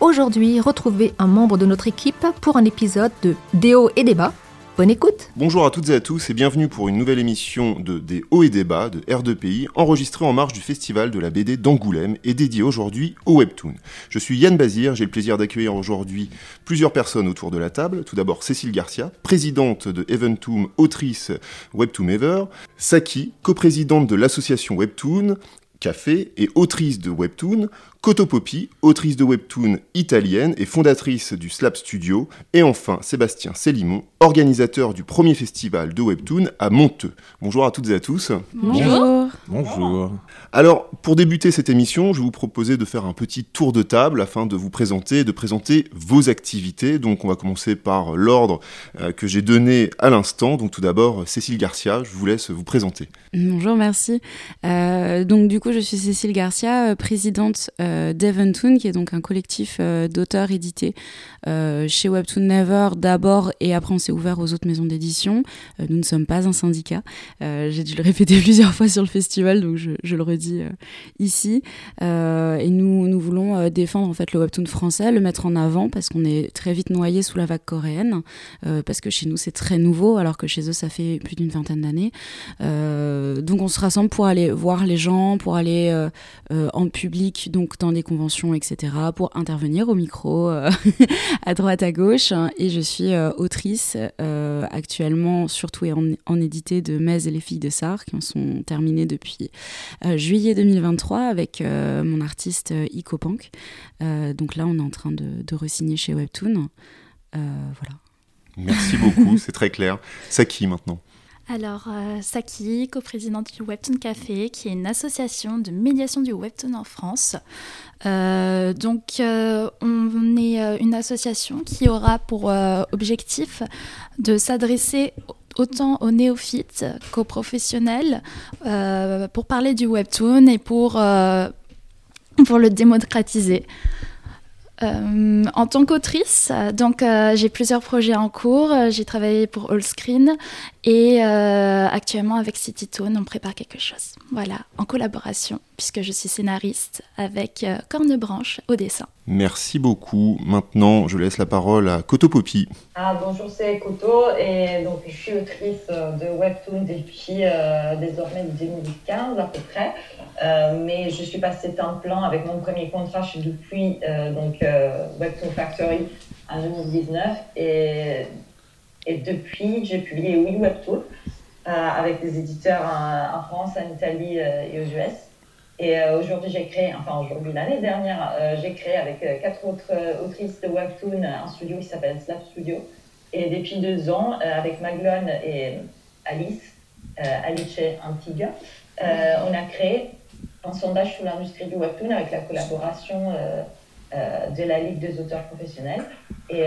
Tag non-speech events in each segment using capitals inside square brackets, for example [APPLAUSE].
Aujourd'hui, retrouvez un membre de notre équipe pour un épisode de Déo et débat. Bonne écoute Bonjour à toutes et à tous et bienvenue pour une nouvelle émission de Des hauts et débats de R2PI enregistrée en marge du festival de la BD d'Angoulême et dédiée aujourd'hui au Webtoon. Je suis Yann Bazir, j'ai le plaisir d'accueillir aujourd'hui plusieurs personnes autour de la table. Tout d'abord Cécile Garcia, présidente de Eventoom, autrice Webtoon Ever, Saki, coprésidente de l'association Webtoon, Café et autrice de Webtoon, Koto Poppy, autrice de webtoon italienne et fondatrice du Slap Studio, et enfin Sébastien Célimon, organisateur du premier festival de webtoon à Monteux. Bonjour à toutes et à tous. Bonjour. Bonjour. Alors, pour débuter cette émission, je vais vous proposer de faire un petit tour de table afin de vous présenter, de présenter vos activités. Donc, on va commencer par l'ordre euh, que j'ai donné à l'instant. Donc, tout d'abord, Cécile Garcia, je vous laisse vous présenter. Bonjour, merci. Euh, donc, du coup, je suis Cécile Garcia, euh, présidente euh, d'Eventoon, qui est donc un collectif euh, d'auteurs édités euh, chez Webtoon Never d'abord, et après on s'est ouvert aux autres maisons d'édition. Euh, nous ne sommes pas un syndicat. Euh, J'ai dû le répéter [LAUGHS] plusieurs fois sur le festival, donc je, je le redis euh, ici. Euh, et nous, nous voulons euh, défendre en fait le Webtoon français, le mettre en avant, parce qu'on est très vite noyé sous la vague coréenne, euh, parce que chez nous c'est très nouveau, alors que chez eux ça fait plus d'une vingtaine d'années. Euh, donc on se rassemble pour aller voir les gens, pour aller euh, euh, en public, donc dans des conventions, etc., pour intervenir au micro euh, [LAUGHS] à droite, à gauche. Et je suis euh, autrice euh, actuellement, surtout et en, en édité de Mez et les filles de Sar, qui en sont terminées depuis juillet 2023 avec mon artiste Iko Punk. Donc là, on est en train de, de re-signer chez Webtoon. Voilà. Merci beaucoup, c'est très clair. Saki maintenant. Alors, euh, Saki, coprésidente du Webtoon Café, qui est une association de médiation du Webtoon en France. Euh, donc, euh, on est euh, une association qui aura pour objectif de s'adresser autant aux néophytes qu'aux professionnels pour parler du Webtoon et pour le démocratiser. Euh, en tant qu'autrice, euh, donc euh, j'ai plusieurs projets en cours. J'ai travaillé pour Allscreen et euh, actuellement avec CityTone, on prépare quelque chose. Voilà, en collaboration, puisque je suis scénariste avec euh, Cornebranche au dessin. Merci beaucoup. Maintenant, je laisse la parole à Koto Poppy. Ah, bonjour, c'est Koto et donc je suis autrice de Webtoon depuis euh, désormais 2015 à peu près. Euh, mais je suis passée temps plein avec mon premier contrat chez depuis euh, donc, euh, Webtoon Factory en 2019 et, et depuis j'ai publié 8 Webtoons euh, avec des éditeurs en, en France, en Italie euh, et aux US. Et euh, aujourd'hui, j'ai créé, enfin aujourd'hui, l'année dernière, euh, j'ai créé avec euh, quatre autres autrices de Webtoon un studio qui s'appelle Slap Studio. Et depuis deux ans, avec Maglone et Alice, Alice Antigua, euh, on a créé un sondage sur l'industrie du Webtoon avec la collaboration de la Ligue des auteurs professionnels. Et,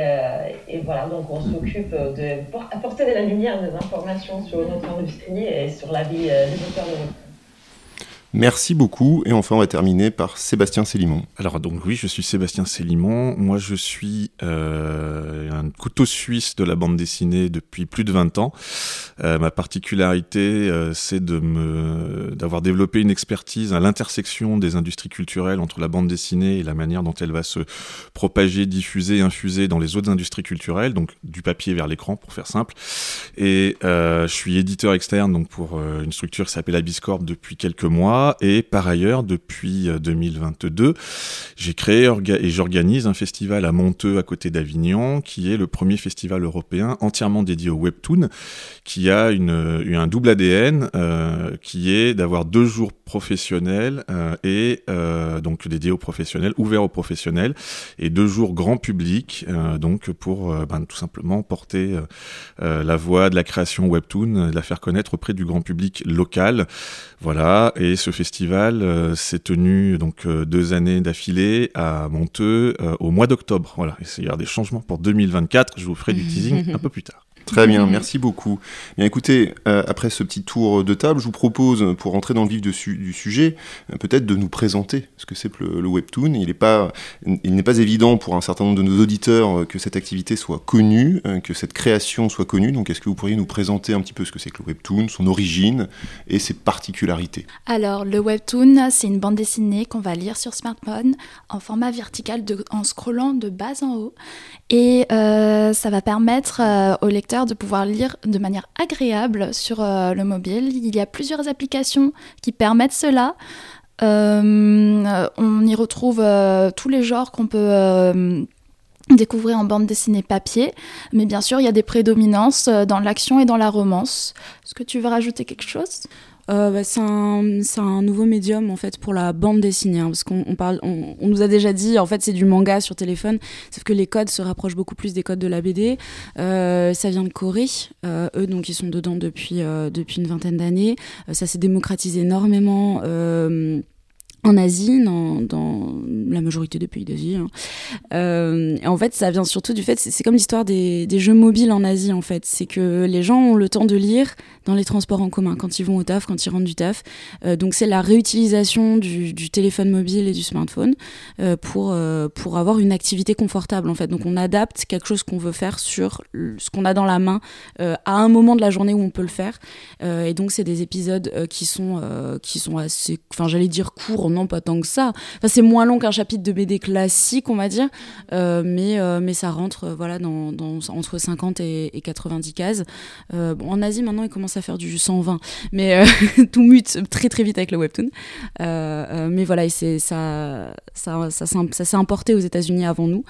voilà, donc on s'occupe de por- apporter de la lumière, des informations sur notre industrie et sur la vie des auteurs de. Merci beaucoup. Et enfin, on va terminer par Sébastien Célimon. Alors donc oui, je suis Sébastien Célimon. Moi, je suis euh, un couteau suisse de la bande dessinée depuis plus de 20 ans. Euh, ma particularité, euh, c'est d'avoir développé une expertise à l'intersection des industries culturelles entre la bande dessinée et la manière dont elle va se propager, diffuser, infuser dans les autres industries culturelles, donc du papier vers l'écran pour faire simple. Et je suis éditeur externe donc pour une structure qui s'appelle Abiscorp depuis quelques mois et par ailleurs depuis euh, 2022 j'ai créé et j'organise un festival à Monteux à côté d'Avignon qui est le premier festival européen entièrement dédié au webtoon qui a une, eu un double ADN euh, qui est d'avoir deux jours professionnels euh, et euh, donc dédiés aux professionnels, ouverts aux professionnels et deux jours grand public euh, donc pour ben, tout simplement porter la voix de la création webtoon, la faire connaître auprès du grand public local. Voilà, et ce festival s'est tenu donc deux années d'affilée à Monteux au mois d'octobre. Voilà, il y aura des changements pour 2024. Je vous ferai du teasing un peu plus tard. Très bien, merci beaucoup. Bien écoutez, euh, après ce petit tour de table, je vous propose, pour entrer dans le vif du sujet, euh, peut-être de nous présenter ce que c'est le, le, webtoon. Il n'est pas, pas évident pour un certain nombre de nos auditeurs euh, que cette activité soit connue, que cette création soit connue. Donc, est-ce que vous pourriez nous présenter un petit peu ce que c'est que le webtoon, son origine et ses particularités? Alors, le webtoon, c'est une bande dessinée qu'on va lire sur smartphone en format vertical, en scrollant de bas en haut, et ça va permettre au lecteur de pouvoir lire de manière agréable sur euh, le mobile. Il y a plusieurs applications qui permettent cela. Euh, on y retrouve euh, tous les genres qu'on peut découvrir en bande dessinée papier, mais bien sûr il y a des prédominances dans l'action et dans la romance. Est-ce que tu veux rajouter quelque chose? Euh, bah, c'est un, nouveau médium en fait pour la bande dessinée, hein, parce qu'on parle, on, nous a déjà dit en fait c'est du manga sur téléphone, sauf que les codes se rapprochent beaucoup plus des codes de la BD. Euh, ça vient de Corée, euh, eux donc ils sont dedans depuis depuis une vingtaine d'années. ça s'est démocratisé énormément en Asie, dans, la majorité des pays d'Asie. Hein. Euh, en fait, ça vient surtout du fait, c'est comme l'histoire des, jeux mobiles en Asie, en fait. C'est que les gens ont le temps de lire dans les transports en commun, quand ils vont au taf, quand ils rentrent du taf. Euh, donc c'est la réutilisation du, téléphone mobile et du smartphone euh, pour, pour avoir une activité confortable, en fait. Donc on adapte quelque chose qu'on veut faire sur ce qu'on a dans la main à un moment de la journée où on peut le faire. et donc c'est des épisodes qui, sont, qui sont assez, enfin j'allais dire courts, pas tant que ça. Enfin, c'est moins long qu'un chapitre de BD classique, on va dire, euh, mais, euh, mais ça rentre euh, voilà, dans, entre 50 et, 90 cases. bon, en Asie, maintenant, ils commencent à faire du 120, mais [LAUGHS] tout mute très très vite avec le webtoon. mais voilà, ça, ça, ça s'est importé aux États-Unis avant nous,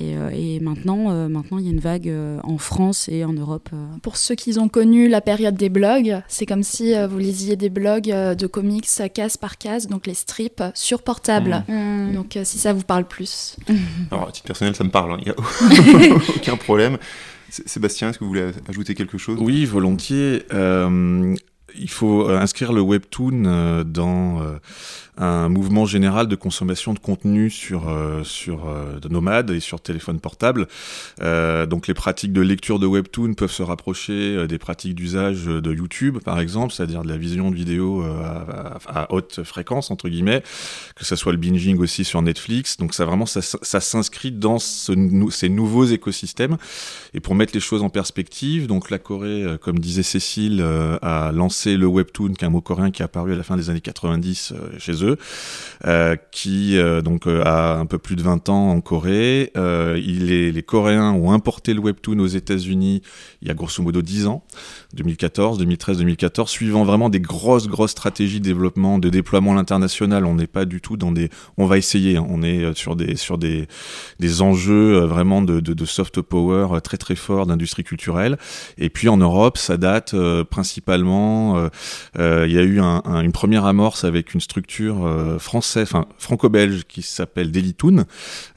et, et maintenant, maintenant, il y a une vague en France et en Europe. Pour ceux qui ont connu la période des blogs, c'est comme si vous lisiez des blogs de comics case par case, donc les strips sur portable. Mmh. Mmh. Donc, euh, si ça vous parle plus. [LAUGHS] Alors, à titre personnel, ça me parle, il hein. n'y a [LAUGHS] [LAUGHS] aucun problème. Sébastien, est-ce que vous voulez ajouter quelque chose? Oui, volontiers. Euh, il faut euh, inscrire le webtoon dans un mouvement général de consommation de contenu sur euh, sur euh, nomades et sur téléphone portable. Euh, donc les pratiques de lecture de webtoon peuvent se rapprocher euh, des pratiques d'usage de YouTube, par exemple, c'est-à-dire de la vision de vidéos à, haute fréquence entre guillemets, que ce soit le binging aussi sur Netflix. Donc ça vraiment ça, s'inscrit dans ce, ces nouveaux écosystèmes. Et pour mettre les choses en perspective, donc la Corée, comme disait Cécile, a lancé le webtoon, qui est un mot coréen qui est apparu à la fin des années 90 chez eux euh, qui euh, donc euh, a un peu plus de 20 ans en Corée. il est, les Coréens ont importé le webtoon aux États-Unis il y a grosso modo 10 ans, 2014, 2013, 2014, suivant vraiment des grosses grosses stratégies de développement, de déploiement à l'international. On n'est pas du tout dans des, on va essayer. Hein. on est sur des sur des des enjeux vraiment de, de, soft power très très forts d'industrie culturelle. Et puis en Europe, ça date principalement. Il y a eu un, une première amorce avec une structure euh, français, enfin franco-belge qui s'appelle Delitoon,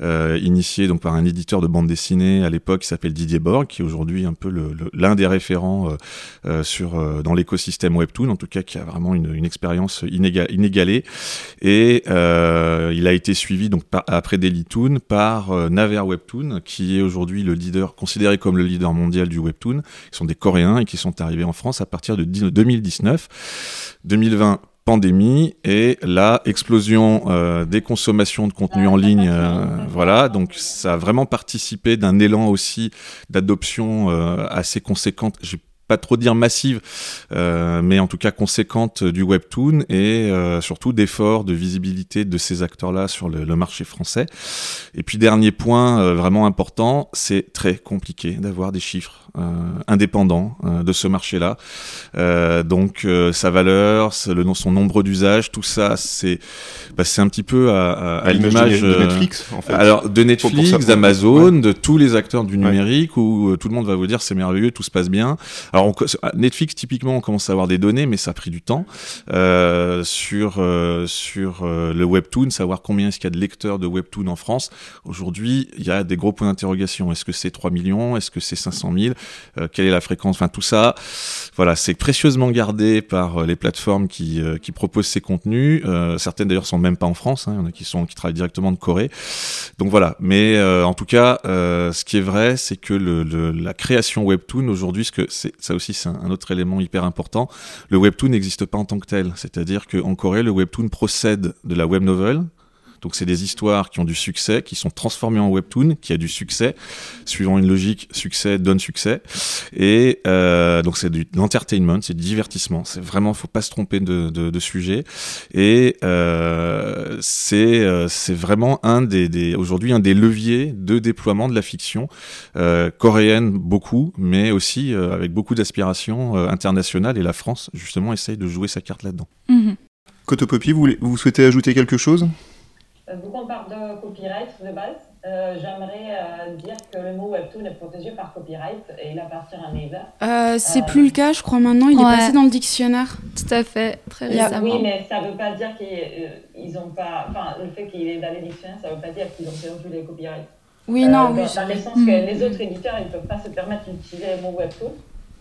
euh, initié donc par un éditeur de bande dessinée à l'époque qui s'appelle Didier Borg, qui est aujourd'hui un peu l'un des référents euh, sur dans l'écosystème webtoon, en tout cas qui a vraiment une, expérience inégalée. Et il a été suivi donc après Delitoon par Naver Webtoon, qui est aujourd'hui le leader considéré comme le leader mondial du webtoon. Ils sont des Coréens et qui sont arrivés en France à partir de 2019. 2020 pandémie et la explosion euh, des consommations de contenu en ligne. Euh, voilà, donc ça a vraiment participé d'un élan aussi d'adoption euh, assez conséquente. J'ai pas trop dire massive, euh, mais en tout cas conséquente du webtoon et euh, surtout d'efforts de visibilité de ces acteurs-là sur le, le, marché français. Et puis dernier point euh, vraiment important, c'est très compliqué d'avoir des chiffres euh, indépendants euh, de ce marché-là. donc sa valeur, le, son nombre d'usages, tout ça, c'est bah, c'est un petit peu à, à, à l'image de, Netflix. En fait. Alors de Netflix, d'Amazon, de tous les acteurs du numérique où tout le monde va vous dire c'est merveilleux, tout se passe bien. Alors Netflix typiquement on commence à avoir des données, mais ça a pris du temps euh, sur euh, sur euh, le webtoon, savoir combien est-ce qu'il y a de lecteurs de webtoon en France. Aujourd'hui, il y a des gros points d'interrogation. Est-ce que c'est 3 millions? Est-ce que c'est 500 000 Quelle est la fréquence? Enfin tout ça, voilà, c'est précieusement gardé par les plateformes qui qui proposent ces contenus. certaines d'ailleurs sont même pas en France. Hein. Il y en a qui sont qui travaillent directement de Corée. Donc voilà. Mais en tout cas, ce qui est vrai, c'est que le, la création webtoon aujourd'hui, ce que c'est ça aussi c'est un, autre élément hyper important. Le webtoon n'existe pas en tant que tel, c'est-à-dire qu'en Corée, le webtoon procède de la web novel, donc c'est des histoires qui ont du succès, qui sont transformées en webtoon, qui a du succès, suivant une logique succès donne succès. Et euh, donc c'est de l'entertainment, c'est du divertissement. C'est vraiment, faut pas se tromper de, de, de sujet. Et euh, c'est euh, c'est vraiment un des, des aujourd'hui un des leviers de déploiement de la fiction euh, coréenne beaucoup, mais aussi euh, avec beaucoup d'aspirations euh, internationales. Et la France justement essaye de jouer sa carte là-dedans. Mhm. Cotopopi, vous, vous souhaitez ajouter quelque chose? Euh, Vu qu'on parle de copyright de base, euh, j'aimerais euh, dire que le mot webtoon est protégé par copyright et il appartient à Naver. Euh, c'est Euh, plus le cas, je crois maintenant. Il ouais. est passé dans le dictionnaire. Tout à fait, très récemment. Oui, mais ça ne veut pas dire qu'ils ont pas. Enfin, le fait qu'il est dans les dictionnaires, ça ne veut pas dire qu'ils ont perdu les copyrights. Oui, Euh, non, dans, oui. dans ça- le sens Mm. que les autres éditeurs, ils ne peuvent pas se permettre d'utiliser le mot webtoon.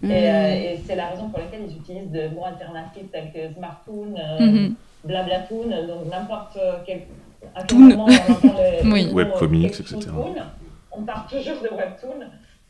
Mm. Et, euh, et c'est la raison pour laquelle ils utilisent des mots alternatifs tels que smartphone, euh, Mhm. blablatoon, donc n'importe quel. Toon. moment on entend le, Oui. Webcomics, etc. On parle toujours de webtoon.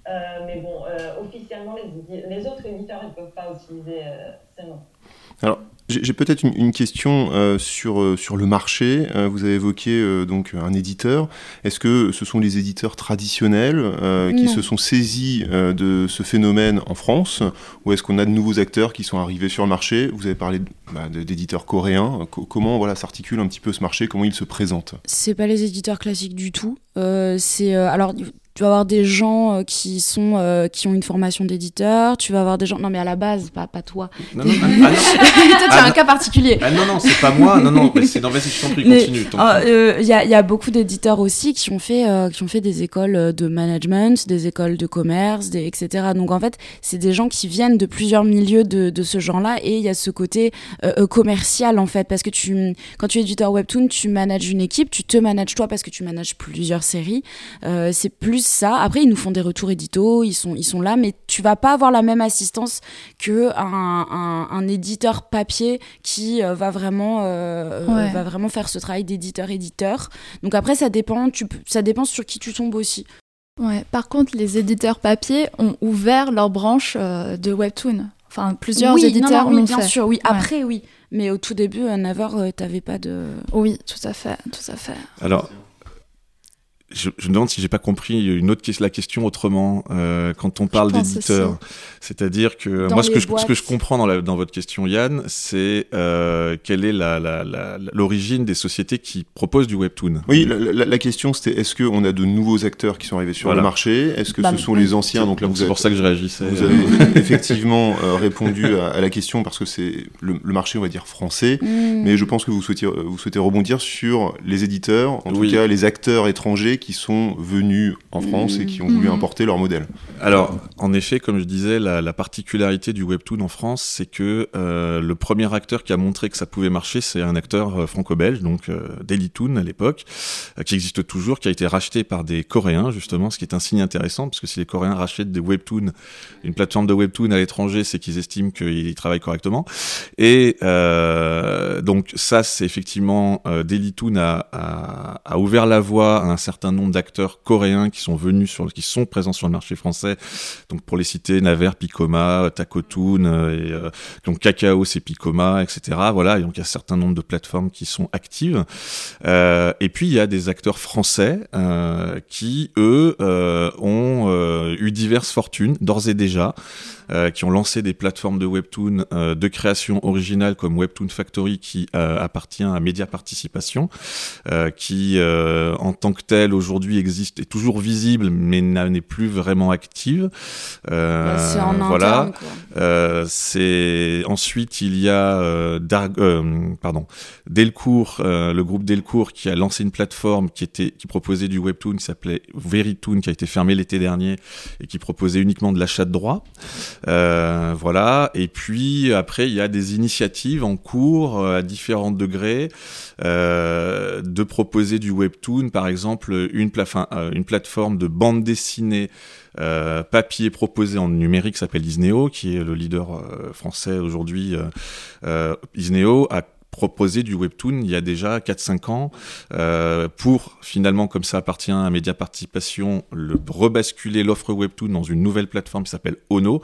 Euh, mais bon, euh, officiellement, les, autres éditeurs ne peuvent pas utiliser euh, ces noms. J'ai j'ai peut-être une, une question euh, sur, sur le marché. Euh, vous avez évoqué euh, donc un éditeur. Est-ce que ce sont les éditeurs traditionnels euh, qui Non. se sont saisis euh, de ce phénomène en France? Ou est-ce qu'on a de nouveaux acteurs qui sont arrivés sur le marché? Vous avez parlé bah, d'éditeurs coréens. Co- comment voilà, s'articule un petit peu ce marché? Comment il se présente C'est pas les éditeurs classiques du tout. Euh, c'est euh, alors tu vas avoir des gens euh, qui sont euh, qui ont une formation d'éditeur. Tu vas avoir des gens non mais à la base pas pas toi. Non, non, ah, [LAUGHS] non. toi tu Ah, as un non. cas particulier. Ah non, non, c'est pas moi. Non, non, mais c'est non, vas-y, je continue. euh, Il y, a, y a beaucoup d'éditeurs aussi qui ont fait euh, qui ont fait des écoles de management, des écoles de commerce, des, etc. Donc en fait, c'est des gens qui viennent de plusieurs milieux de, de ce genre-là et il y a ce côté commercial en fait parce que tu quand tu es éditeur webtoon, tu manages une équipe, tu te manages toi parce que tu manages plusieurs séries. C'est plus ça. Après, ils nous font des retours édito, ils sont ils sont là, mais tu vas pas avoir la même assistance que un, un, un éditeur papier qui euh, va vraiment euh, Ouais. va vraiment faire ce travail d'éditeur éditeur. Donc après ça dépend tu ça dépend sur qui tu tombes aussi. Ouais. Par contre, les éditeurs papier ont ouvert leur branche euh, de webtoon. Enfin, plusieurs oui, éditeurs non, non, oui, bien fait. sûr, oui. Ouais. Après oui, mais au tout début euh, Naver euh, t'avais pas de Oui, tout à fait, tout à fait. Alors, je, je me demande si j'ai pas compris une autre la question autrement euh, quand on parle d'éditeur. C'est-à-dire que Dans moi, ce que, je, ce que je boîtes. comprends dans, la- dans votre question, Yann, c'est euh, quelle est la- la- la- l'origine des sociétés qui proposent du webtoon. Oui, la, la- la question c'était est-ce qu'on a de nouveaux acteurs qui sont arrivés sur Voilà. le marché? Est-ce que Bah, ce sont les anciens Donc là, c'est pour ça que je réagissais. vous avez [LAUGHS] effectivement euh, répondu à, à la question parce que c'est le, le marché, on va dire, français. Hmm. Mais je pense que vous souhaitez, vous souhaitez rebondir sur les éditeurs, en Oui. tout cas les acteurs étrangers qui sont venus en France et qui ont voulu Mhm. importer leur modèle. Alors, en effet, comme je disais, la, la particularité du webtoon en France, c'est que euh, le premier acteur qui a montré que ça pouvait marcher, c'est un acteur euh, franco-belge, donc euh, Dailytoon à l'époque, euh, qui existe toujours, qui a été racheté par des Coréens justement, ce qui est un signe intéressant, parce que si les Coréens rachètent des webtoons, une plateforme de webtoon à l'étranger, c'est qu'ils estiment qu'ils travaillent correctement. Et euh, donc ça, c'est effectivement euh, Dailytoon a, a, a ouvert la voie à un certain nombre d'acteurs coréens qui sont venus sur, qui sont présents sur le marché français. Donc pour les citer, Naver, Picoma, Takotoon, euh, et euh, donc Kakao, c'est Picoma, etc. Voilà, et donc il y a un certain nombre de plateformes qui sont actives. Euh, et puis il y a des acteurs français qui eux ont eu diverses fortunes d'ores et déjà euh, qui ont lancé des plateformes de webtoon euh, de création originale comme Webtoon Factory qui euh, appartient à Média Participation, euh, qui euh, en tant que telle aujourd'hui existe, est toujours visible mais n'est plus vraiment active. Euh, Bah, c'est en voilà. interne. Euh, c'est ensuite il y a euh, Dar- euh, pardon Delcourt, euh, le groupe Delcourt qui a lancé une plateforme qui était qui proposait du webtoon qui s'appelait Verytoon qui a été fermé l'été dernier et qui proposait uniquement de l'achat de droits. Voilà. Et puis après, il y a des initiatives en cours à différents degrés de proposer du webtoon, par exemple une, plateforme de bande dessinée euh, papier proposé en numérique s'appelle Isneo, qui est le leader euh, français aujourd'hui. Euh, Isneo a proposé du webtoon il y a déjà 4-5 ans pour finalement comme ça appartient à Média Participation le rebasculer l'offre webtoon dans une nouvelle plateforme qui s'appelle Ono.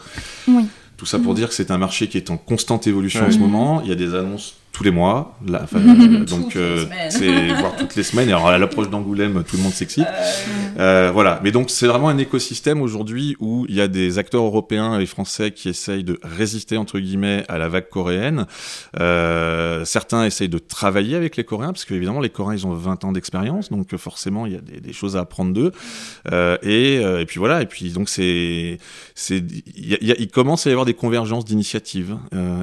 Oui. Tout ça pour dire que c'est un marché qui est en constante évolution en ce moment. Il y a des annonces tous les mois. Là, [LAUGHS] euh, donc, euh, c'est voir toutes les semaines. alors, à l'approche d'Angoulême, tout le monde s'excite. Euh, voilà. Mais donc, c'est vraiment un écosystème aujourd'hui où il y a des acteurs européens et français qui essayent de résister, entre guillemets, à la vague coréenne. certains essayent de travailler avec les Coréens, parce qu'évidemment, les Coréens, ils ont 20 ans d'expérience. Donc, forcément, il y a des, choses à apprendre d'eux. Et, et, puis, voilà. Et puis, donc, c'est, c'est, il, il commence à y avoir des convergences d'initiatives.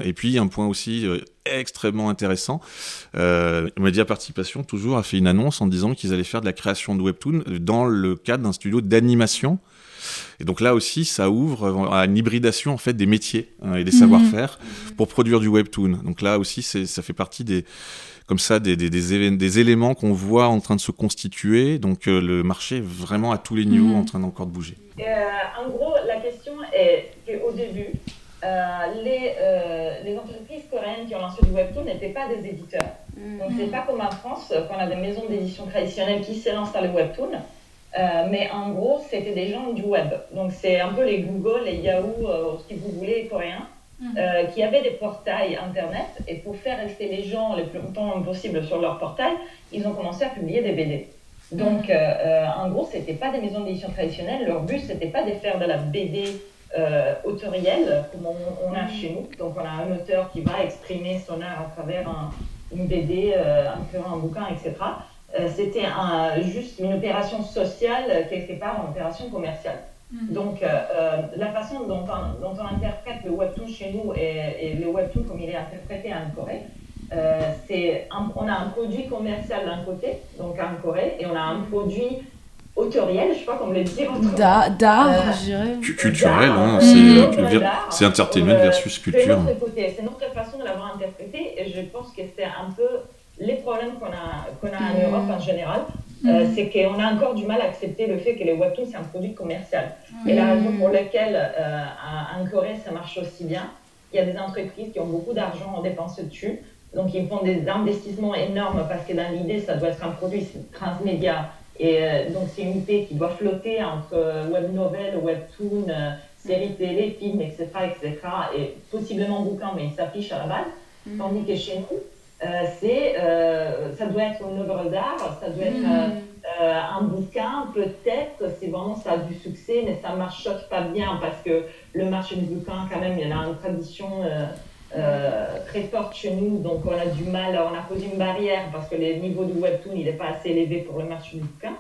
et puis, un point aussi extrêmement intéressant. Euh, Média Participation, toujours, a fait une annonce en disant qu'ils allaient faire de la création de webtoon dans le cadre d'un studio d'animation. Et donc là aussi, ça ouvre à une hybridation en fait des métiers hein, et des mhm. savoir-faire pour produire du webtoon. Donc là aussi, ça fait partie des comme ça des, des, des, éléments qu'on voit en train de se constituer. Donc euh, le marché est vraiment à tous les niveaux mhm. en train d'encore de bouger. Euh, en gros, la question est qu'au début, les, euh, les, entreprises coréennes qui ont lancé du webtoon n'étaient pas des éditeurs. Mm. Donc, c'est pas comme en France, quand on a des maisons d'édition traditionnelles qui s'élancent dans le webtoon. Euh, mais en gros, c'était des gens du web. Donc, c'est un peu les Google, les Yahoo, ce que vous voulez, coréens, mm. qui avaient des portails Internet. Et pour faire rester les gens le plus longtemps possible sur leur portail, ils ont commencé à publier des BD. Donc, mm. en gros, c'était pas des maisons d'édition traditionnelles. Leur but, c'était pas de faire de la BD euh, autoriel, comme on, a chez nous. Donc, on a un auteur qui va exprimer son art à travers un, une BD, euh, un, un bouquin, etc. Euh, c'était un, juste une opération sociale, quelque part, une opération commerciale. Mm. Donc, euh, la façon dont on, dont on, interprète le webtoon chez nous et, et, le webtoon comme il est interprété en Corée, c'est on a un produit commercial d'un côté, donc en Corée, et on a un produit autoriel, je sais pas comment le dire. D'art, euh, je dirais. Culturel, hein, euh, c'est entertainment versus culture. C'est notre, façon de l'avoir interprété et je pense que c'est un peu les problèmes qu'on a, qu'on a en mm. Europe en général. Euh, mm. c'est qu'on a encore du mal à accepter le fait que les webtoons c'est un produit commercial. Et la raison pour laquelle en Corée ça marche aussi bien, il y a des entreprises qui ont beaucoup d'argent à dépenser dessus, donc ils font des investissements énormes parce que dans l'idée ça doit être un produit transmédia et euh, donc, c'est une IP qui doit flotter entre euh, web novel, webtoon, euh, série télé, film, etc., etc., et possiblement bouquin, mais il s'affiche à la base. Mm. Tandis que chez nous, c'est, ça doit être une œuvre d'art, ça doit être mm. un bouquin, peut-être, c'est vraiment ça a du succès, mais ça ne marche pas bien parce que le marché du bouquin, quand même, il y a une tradition euh, très forte chez nous, donc on a du mal, on a posé une barrière parce que le niveau du webtoon il n'est pas assez élevé pour le marché du bouquin.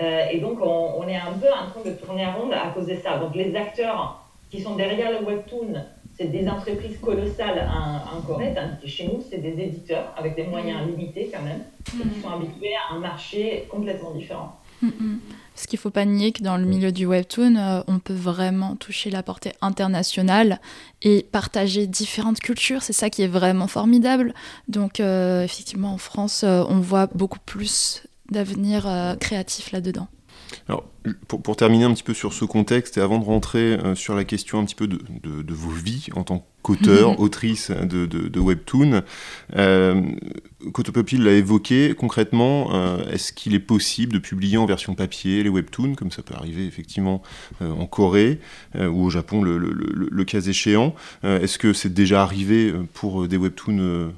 Euh, et donc on, est un peu en train de tourner à ronde à cause de ça. Donc les acteurs qui sont derrière le webtoon, c'est des entreprises colossales en, Corée, tandis que chez nous c'est des éditeurs avec des moyens limités quand même, qui sont habitués à un marché complètement différent. Parce qu'il ne faut pas nier que dans le milieu du webtoon, euh, on peut vraiment toucher la portée internationale et partager différentes cultures. C'est ça qui est vraiment formidable. Donc, euh, effectivement, en France, euh, on voit beaucoup plus d'avenir créatif là-dedans. Alors, pour, terminer un petit peu sur ce contexte et avant de rentrer sur la question un petit peu de, vos vies en tant qu'auteur, mhm. autrice de, de Webtoon, euh, Cotopopil l'a évoqué, concrètement, euh, est-ce qu'il est possible de publier en version papier les Webtoons, comme ça peut arriver effectivement euh, en Corée euh, ou au Japon le, le cas échéant? Est-ce que c'est déjà arrivé pour des Webtoons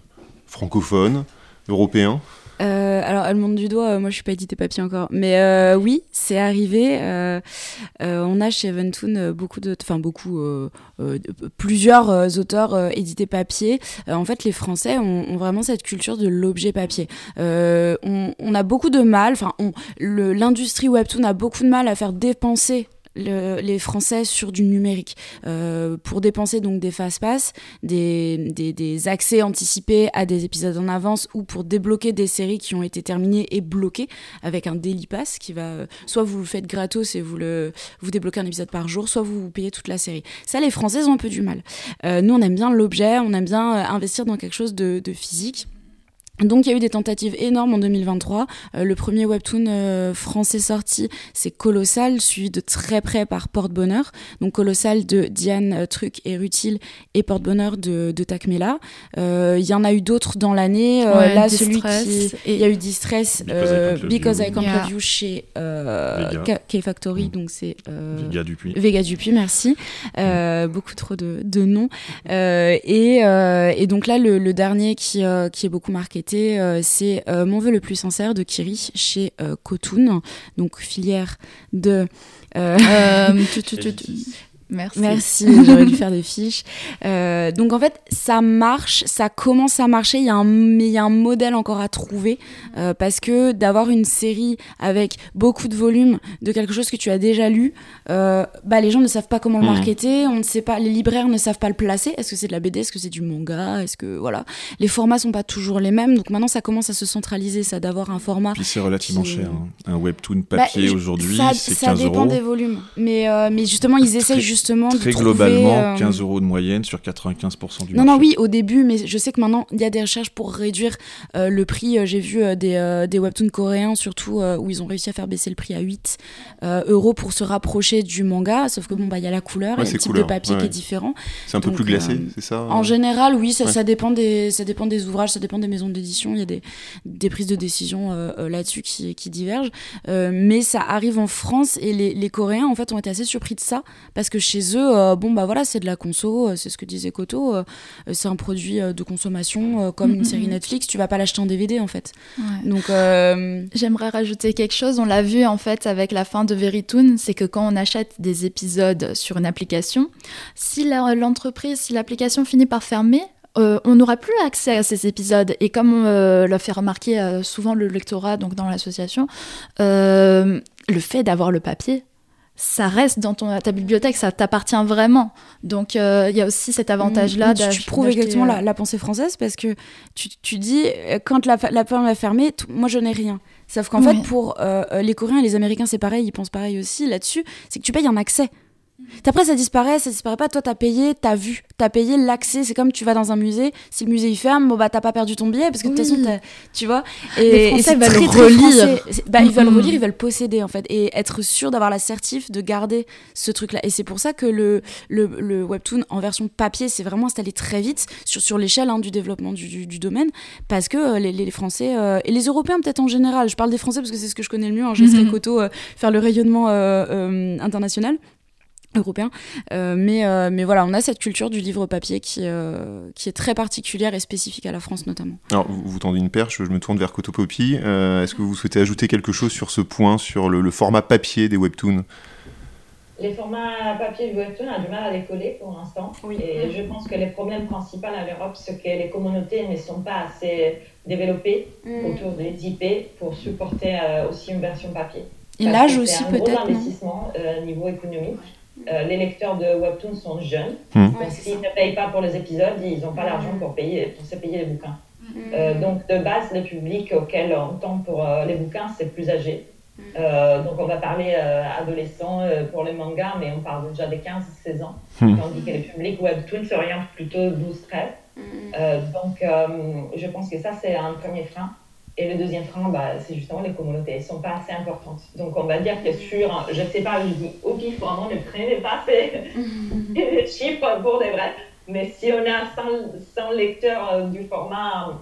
francophones, européens? Euh, alors, elle monte du doigt, euh, moi je suis pas édité papier encore. Mais euh, oui, c'est arrivé. on a chez Eventoon beaucoup de. Enfin, beaucoup. plusieurs auteurs édités papier. en fait, les Français ont, vraiment cette culture de l'objet papier. On, a beaucoup de mal. Enfin, l'industrie Webtoon a beaucoup de mal à faire dépenser le- les Français sur du numérique euh, pour dépenser donc des fast-pass, des, des, des accès anticipés à des épisodes en avance ou pour débloquer des séries qui ont été terminées et bloquées avec un daily pass qui va euh, soit vous le faites gratos et vous le vous débloquez un épisode par jour, soit vous, vous payez toute la série. Ça, les Français ont un peu du mal. Euh, nous, on aime bien l'objet, on aime bien euh, investir dans quelque chose de, de physique. Donc il y a eu des tentatives énormes en 2023. Euh, le premier webtoon euh, français sorti, c'est Colossal, suivi de très près par Porte-Bonheur. Donc Colossal de Diane euh, Truc et Rutil et Porte-Bonheur de, de Takmela. Euh, Il y en a eu d'autres dans l'année. Euh, Ouais, là, celui qui... Il y a eu Distress, Because I euh, Can't Love Because You. I Can't Yeah. Love You chez euh, K-Factory, Mm. donc c'est... euh, Vega Dupuis. Vega Dupuis, merci. Euh, beaucoup trop de, de noms. Euh, et, euh, et donc là, le, le dernier qui, euh, qui est beaucoup euh, c'est euh, Mon vœu le plus sincère de Kiri chez euh, Kotoun, donc filière de. [LAUGHS] tu- tu- tu- tu- Merci. Merci, [LAUGHS] j'aurais dû faire des fiches. Euh, donc en fait, ça marche, ça commence à marcher, il y a un, mais il y a un modèle encore à trouver euh, parce que d'avoir une série avec beaucoup de volume de quelque chose que tu as déjà lu, euh, bah les gens ne savent pas comment le marketer, on ne sait pas, les libraires ne savent pas le placer. Est-ce que c'est de la BD, est-ce que c'est du manga, est-ce que voilà, les formats sont pas toujours les mêmes. Donc maintenant, ça commence à se centraliser, ça d'avoir un format Puis c'est relativement qui- cher. hein. Un webtoon bah, papier aujourd'hui, ça, c'est ça 15 dépend euros. des volumes. Mais, euh, mais justement, ils essayent justement de Très trouver, globalement, euh, 15 euros de moyenne sur 95% du Non, marché. non, oui, au début, mais je sais que maintenant, il y a des recherches pour réduire euh, le prix. Euh, J'ai vu euh, des, euh, des webtoons coréens, surtout, euh, où ils ont réussi à faire baisser le prix à 8 euh, euros pour se rapprocher du manga. Sauf que, bon, bah, il y a la couleur, Ouais, c'est le type couleur, de papier ouais. qui est différent. C'est un peu Donc, plus glacé, euh, c'est ça En général, oui, ça, Ouais. ça, dépend des, ça dépend des ouvrages, ça dépend des maisons d'édition. Il y a des, des prises de décision euh, euh, là-dessus qui, qui divergent. Euh, mais ça arrive en France et les, les Coréens, en fait, ont été assez surpris de ça. Parce que chez eux, euh, bon, bah voilà, c'est de la conso, euh, c'est ce que disait Koto. euh, c'est un produit de consommation comme Mm, une mm, série mm. Netflix. Tu vas pas l'acheter en DVD, en fait. Ouais. Donc, J'aimerais rajouter quelque chose. On l'a vu en fait avec la fin de Veritoon, c'est que quand on achète des épisodes sur une application, si l'entreprise, si l'application finit par fermer, euh, on n'aura plus accès à ces épisodes. Et comme euh, l'a fait remarquer euh, souvent le lectorat, donc dans l'association, le fait d'avoir le papier, ça reste dans ton, ta bibliothèque, ça t'appartient vraiment. Donc euh, il y a aussi cet avantage-là. Mm, tu, prouves exactement euh, la, la pensée française parce que tu, tu dis, euh, quand la, la porte va fermer, t- moi je n'ai rien. Sauf qu'en Oui. fait, pour euh, les Coréens et les Américains, c'est pareil, ils pensent pareil aussi là-dessus, c'est que tu payes un accès. Après, ça disparaît, ça disparaît pas. Toi, t'as payé, t'as vu, t'as payé l'accès. C'est comme tu vas dans un musée. Si le musée il ferme, bon bah t'as pas perdu ton billet parce que de toute façon, tu vois. Les Français c'est veulent très, très relire. français. C'est- Bah, ils veulent Mhm. relire, ils veulent posséder en fait et être sûr d'avoir la certif de garder ce truc-là. Et c'est pour ça que le, le, le webtoon en version papier s'est vraiment installé très vite sur, sur l'échelle hein, du développement du, du- du domaine parce que euh, les, les Français euh, et les Européens peut-être en général. Je parle des Français parce que c'est ce que je connais le mieux. Hein, je laisserai Mhm. Koto euh, faire le rayonnement euh, international européen. Euh, mais, euh, mais voilà, on a cette culture du livre papier qui, euh, qui est très particulière et spécifique à la France notamment. Alors, vous, vous tendez une perche, je me tourne vers Cotopopi. Euh, Est-ce que vous souhaitez ajouter quelque chose sur ce point, sur le, le format papier des webtoons? Les formats papier du webtoon a du mal à les coller pour l'instant. Et je pense que les problèmes principaux à l'Europe, c'est que les communautés ne sont pas assez développées autour des IP pour supporter euh, aussi une version papier. Et l'âge aussi C'est un gros peut-être, investissement euh, niveau économique. Euh, les lecteurs de webtoon sont jeunes. Hmm. Donc s'ils ne payent pas pour les épisodes, ils n'ont pas l'argent pour payer, pour se payer les bouquins. Euh, donc de base, le public auquel on tend pour euh, les bouquins, c'est plus âgé. Euh, donc on va parler euh, adolescents euh, pour les mangas, mais on parle déjà des 15-16 ans. Hmm. Tandis que le public webtoon s'oriente plutôt 12-13. Euh, donc euh, je pense que ça, c'est un premier frein. Et le deuxième frein, bah, c'est justement les communautés. Elles ne sont pas assez importantes. Donc on va dire que sur, je ne sais pas, je dis au pif, vraiment, ne prenez pas ces [LAUGHS] [LAUGHS] chiffres pour des vrais. Mais si on a 100, 100 lecteurs euh, du format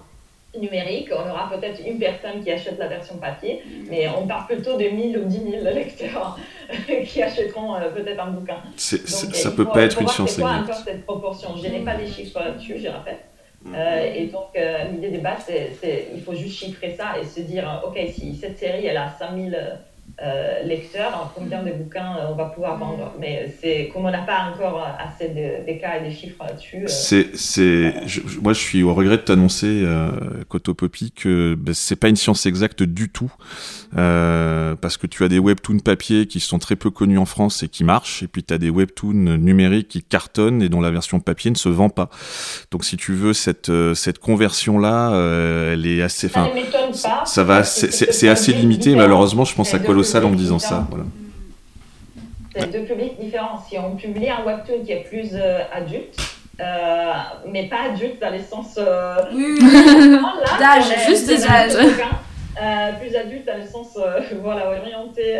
numérique, on aura peut-être une personne qui achète la version papier, mais on parle plutôt de 1000 ou 10 000 lecteurs [LAUGHS] qui achèteront euh, c'est un bouquin. Donc, euh, ça il peut pas être une science c'est quoi exacte. encore cette proportion? Je n'ai pas des chiffres là-dessus, je rappelle. Euh, et donc, euh, l'idée des base, c'est, c'est- il faut juste chiffrer ça et se dire, euh, OK, si cette série, elle a 5000 euh, lecteurs, en combien de bouquins euh, on va pouvoir vendre. Mais c'est comme on n'a pas encore assez de, des cas et des chiffres là-dessus. Euh, c'est, c'est, moi, je suis au regret de t'annoncer, euh, Poppy, que ben, c'est pas une science exacte du tout, euh, parce que tu as des webtoons papier qui sont très peu connus en France et qui marchent, et puis tu as des webtoons numériques qui cartonnent et dont la version papier ne se vend pas. Donc, si tu veux cette cette conversion là, elle est assez, enfin, ça, ça, va, c'est, c'est assez limité. Malheureusement, je pense à Colossal en me disant ça. Voilà. C'est deux publics différents. Si on publie un webtoon qui est plus euh, adulte, euh, mais pas adulte dans les sens. Euh, oui, [LAUGHS] d'âge, juste des âges. Plus adulte dans le sens [LAUGHS] voilà, orienté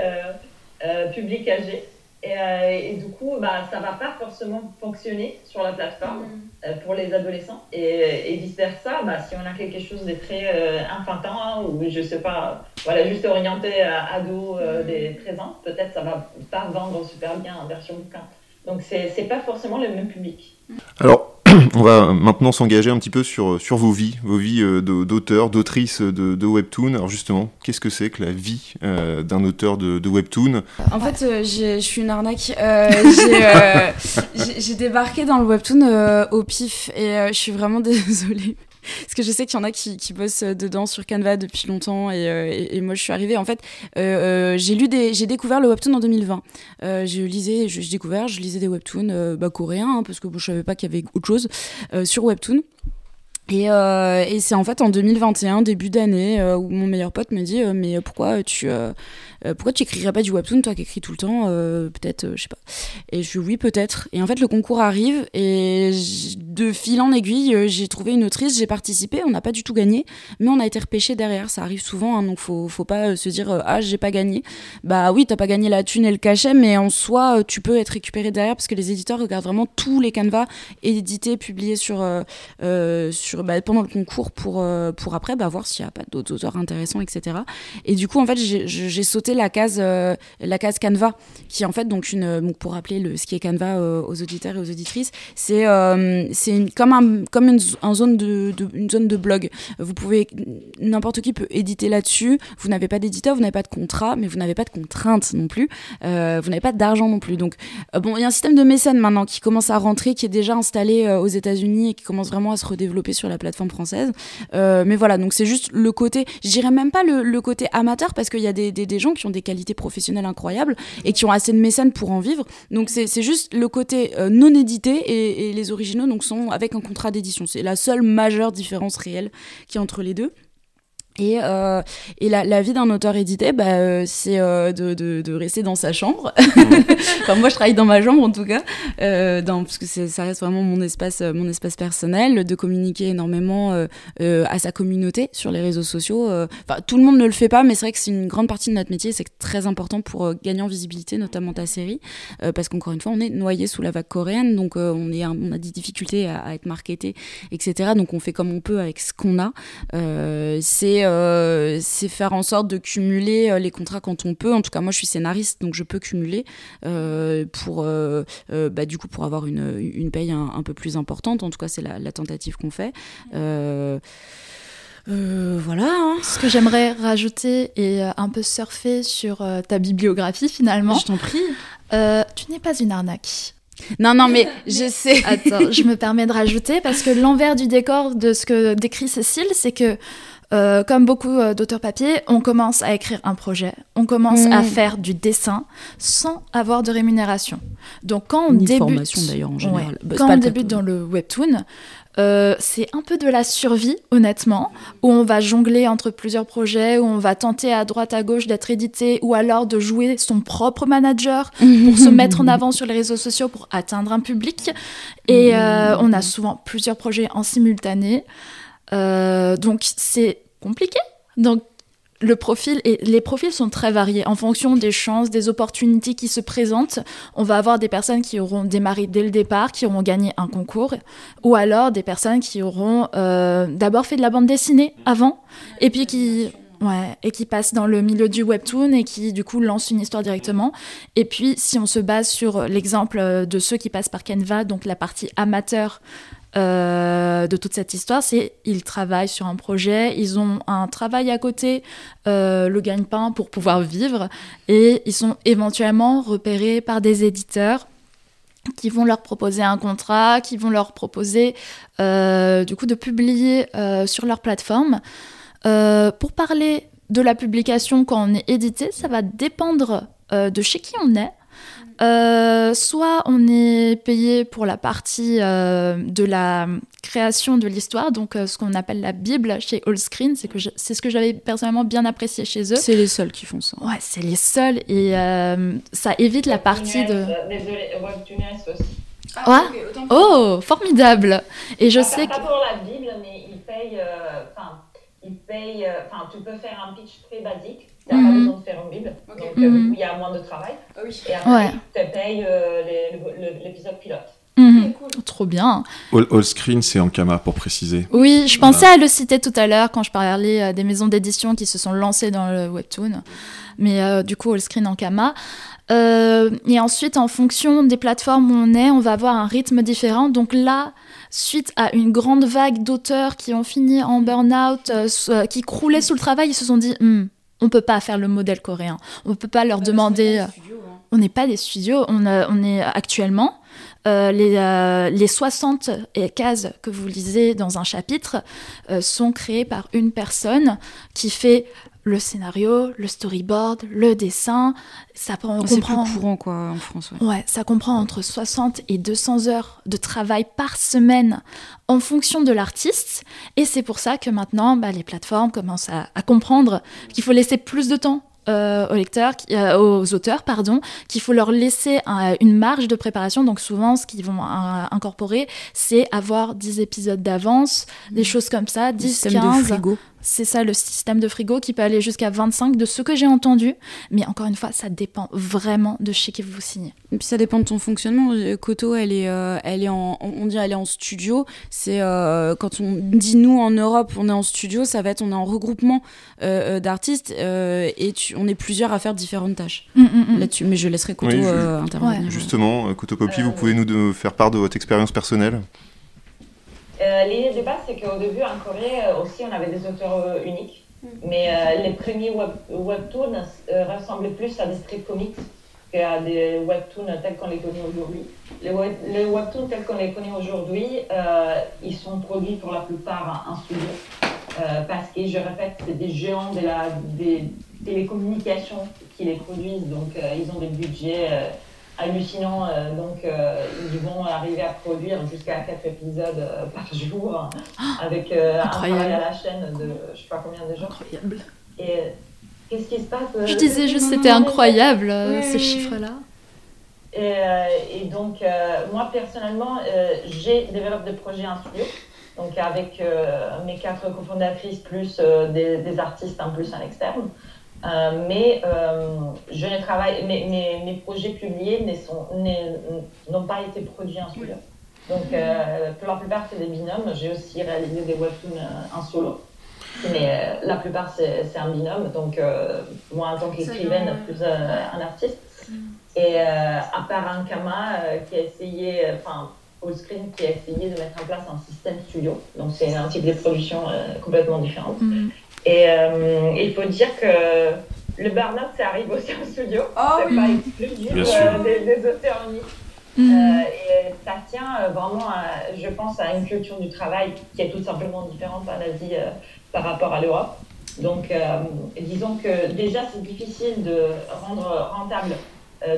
public âgé. Euh, et, du coup, bah, ça ne va pas forcément fonctionner sur la plateforme mm. euh, pour les adolescents. Et, vice-versa, bah, si on a quelque chose de très euh, enfantin ou je ne sais pas, voilà, juste orienté à ado mm. des 13 ans, peut-être ça ne va pas vendre super bien en version bouquin. Donc, ce n'est pas forcément le même public. Alors, on va maintenant s'engager un petit peu sur, sur vos vies, vos vies euh, d'auteurs, d'autrices de, de, webtoon. Alors justement, qu'est-ce que c'est que la vie euh, d'un auteur de, webtoon? En fait, euh, je suis une arnaque. [LAUGHS] j'ai débarqué dans le webtoon au pif et je suis vraiment [LAUGHS] désolée. Parce que je sais qu'il y en a qui, bossent dedans sur Canva depuis longtemps et, euh, et, moi je suis arrivée. En fait, euh, euh j'ai lu des, j'ai découvert le webtoon en 2020. Euh, je lisais, je, découvert, je lisais des webtoons euh, bah, coréens hein, parce que bon, je savais pas qu'il y avait autre chose sur webtoon. Et, euh, et c'est en fait en 2021, début d'année, euh, où mon meilleur pote me dit Mais pourquoi tu, euh, pourquoi tu écrirais pas du webtoon, toi qui écris tout le temps euh, Peut-être, euh, je sais pas. Et je dis oui, peut-être. Et en fait, le concours arrive et de fil en aiguille, j'ai trouvé une autrice, j'ai participé. On n'a pas du tout gagné, mais on a été repêché derrière. Ça arrive souvent, hein, donc faut, faut pas se dire ah j'ai pas gagné. Bah oui, t'as pas gagné la thune et le cachet, mais en soi, tu peux être récupéré derrière parce que les éditeurs regardent vraiment tous les canevas édités, publiés sur, sur bah, pendant le concours pour, pour après bah, voir s'il n'y a pas d'autres auteurs intéressants, etc. Et du coup, en fait, j'ai sauté la case, euh, la case Canva, qui est en fait donc une, pour rappeler le, ce qui est Canva euh, aux auditeurs et aux auditrices, c'est euh, c'est comme un comme une, zone de, une zone de blog. Vous pouvez n'importe qui peut éditer là-dessus. Vous n'avez pas d'éditeur, vous n'avez pas de contrat, mais vous n'avez pas de contraintes non plus. vous n'avez pas d'argent non plus. Donc bon, il y a un système de mécène maintenant qui commence à rentrer, qui est déjà installé aux États-Unis et qui commence vraiment à se redévelopper sur la plateforme française. mais voilà, donc c'est juste le côté, je dirais même pas le, le côté amateur parce qu'il y a des, des, des gens qui ont des qualités professionnelles incroyables et qui ont assez de mécènes pour en vivre. Donc c'est juste le côté euh, non édité et, et, les originaux donc sont avec un contrat d'édition. C'est la seule majeure différence réelle qui entre les deux. Et, euh, et la, la, vie d'un auteur édité, bah, euh, c'est euh, de, de, de, rester dans sa chambre. [LAUGHS] enfin, moi, je travaille dans ma chambre en tout cas, euh, dans, parce que ça reste vraiment mon espace, euh, mon espace personnel, de communiquer énormément euh, à sa communauté sur les réseaux sociaux. Enfin, tout le monde ne le fait pas, mais c'est vrai que c'est une grande partie de notre métier, c'est très important pour gagner en visibilité, notamment ta série, parce qu'encore une fois, on est noyé sous la vague coréenne, donc on, est, on a des difficultés à, à, être marketé, etc. Donc on fait comme on peut avec ce qu'on a. c'est euh, c'est faire en sorte de cumuler euh, les contrats quand on peut. En tout cas, moi, je suis scénariste, donc je peux cumuler euh, pour, bah, du coup, pour avoir une, une paye un, peu plus importante. En tout cas, c'est la, tentative qu'on fait. voilà. Hein. Ce que j'aimerais rajouter et un peu surfer sur ta bibliographie finalement. Je t'en prie. tu n'es pas une arnaque. Non, non, mais [LAUGHS] je sais. Attends, je me permets de rajouter parce que l'envers du décor de ce que décrit Cécile, c'est que euh, comme beaucoup euh, d'auteurs papier, on commence à écrire un projet, on commence à mm. faire du dessin sans avoir de rémunération. Donc quand on débute, formation d'ailleurs en général. Bah, quand on débute dans le webtoon, euh, c'est un peu de la survie, honnêtement, où on va jongler entre plusieurs projets, où on va tenter à droite à gauche d'être édité, ou alors de jouer son propre manager [LAUGHS] pour se mettre en avant sur les réseaux sociaux pour atteindre un public. Et on a souvent plusieurs projets en simultané. Euh, donc c'est compliqué. Donc le profil et les profils sont très variés en fonction des chances, des opportunités qui se présentent. On va avoir des personnes qui auront démarré dès le départ, qui auront gagné un concours, ou alors des personnes qui auront euh, d'abord fait de la bande dessinée avant, et puis qui Ouais, et qui passent dans le milieu du webtoon et qui du coup lancent une histoire directement. Et puis si on se base sur l'exemple de ceux qui passent par Canva, donc la partie amateur euh, de toute cette histoire, c'est ils travaillent sur un projet, ils ont un travail à côté, euh, le gagne-pain pour pouvoir vivre, et ils sont éventuellement repérés par des éditeurs qui vont leur proposer un contrat, qui vont leur proposer euh, du coup de publier sur leur plateforme. pour parler de la publication quand on est édité, ça va dépendre de chez qui on est. Euh, soit on est payé pour la partie euh, de la création de l'histoire, donc euh, ce qu'on appelle la Bible chez Allscreen, c'est que c'est ce que j'avais personnellement bien apprécié chez eux. C'est les seuls qui font ça. Ouais, c'est les seuls et ça évite la partie de. Désolé, aussi. Ah, oh, formidable. Et je sais que. Pas pour la Bible, mais ils payent. Enfin, ils payent. Enfin, tu peux faire un pitch très basique tu n'as pas mhm. besoin de faire une Bible. Donc, euh, mhm. il y a moins de travail. Ah Et après, tu payes euh, l'épisode pilote. Mhm. Trop bien. All, all Screen, c'est en Kama pour préciser. Oui, je pensais à le citer tout à l'heure quand je parlais euh, des maisons d'édition qui se sont lancées dans le webtoon. Mais du coup, All Screen en Kama. et ensuite, en fonction des plateformes où on est, on va avoir un rythme différent. Donc là, suite à une grande vague d'auteurs qui ont fini en burn-out, qui croulaient sous le travail, ils se sont dit hmm, on peut pas faire le modèle coréen. On peut pas leur demander. Hein. On n'est pas des studios. On, on est actuellement euh, les, euh, les 60 cases que vous lisez dans un chapitre euh, sont créées par une personne qui fait le scénario, le storyboard, le dessin. Ça comprend. C'est plus courant quoi en France. Ouais. ça comprend entre 60 et 200 heures de travail par semaine en fonction de l'artiste. Et c'est pour ça que maintenant, bah, les plateformes commencent à, à comprendre qu'il faut laisser plus de temps euh, aux lecteurs, euh, aux auteurs, pardon, qu'il faut leur laisser une marge de préparation. Donc souvent, ce qu'ils vont euh, incorporer, c'est avoir 10 épisodes d'avance, des mmh. choses comme ça, 10, 15. De frigo. C'est ça le système de frigo qui peut aller jusqu'à 25 de ce que j'ai entendu. Mais encore une fois, ça dépend vraiment de chez qui vous signez. Et puis ça dépend de ton fonctionnement. Koto, elle est, euh, elle est en, on dit elle est en studio. C'est euh, quand on dit nous en Europe, on est en studio, ça va être on est en regroupement euh, d'artistes et on est plusieurs à faire différentes tâches mm, mm, mm. là-dessus. Mais je laisserai Koto intervenir. Justement, Koto Poppy, vous pouvez nous faire part de votre expérience personnelle? Euh, L'idée de base, c'est qu'au début, en Corée euh, aussi, on avait des auteurs euh, uniques. Mais les premiers webtoons ressemblaient plus à des strip comics qu'à des webtoons tels qu'on les connaît aujourd'hui. Les, webtoons tels qu'on les connaît aujourd'hui, ils sont produits pour la plupart en, studio. parce que, je répète, c'est des géants de la, des télécommunications qui les produisent. Donc, ils ont des budgets. Euh, donc, euh, ils vont arriver à produire jusqu'à 4 épisodes euh, [LAUGHS] par jour avec un travail à la chaîne de je sais pas combien de gens. Incroyable. Et qu'est-ce qui se passe Je disais juste c'était incroyable ces chiffres-là. Et, donc, moi personnellement, j'ai développé des projets en studio. Donc, avec mes quatre cofondatrices plus des, des, artistes en plus en externe. Euh, mais euh, je ne travaille, mes, mes, mes projets publiés n'ont pas été produits en studio. Donc, euh, pour la plupart, c'est des binômes. J'ai aussi réalisé des webtoons en solo. Mais la plupart, c'est un binôme. Donc, moi, en tant qu'écrivaine, plus un artiste. Mm. Et à part Ankama, qui a essayé, enfin, Allscreen, qui a essayé de mettre en place un système studio. Donc, c'est un type de production complètement différent. Mm. Et euh, il faut dire que le burn-out, ça arrive aussi en studio. Oh, c'est pas exclusif euh, des, des, auteurs uniques. Mhm. Euh, et ça tient vraiment, je pense, à une culture du travail qui est tout simplement différente en Asie par rapport à l'Europe. Donc, disons que déjà, c'est difficile de rendre rentable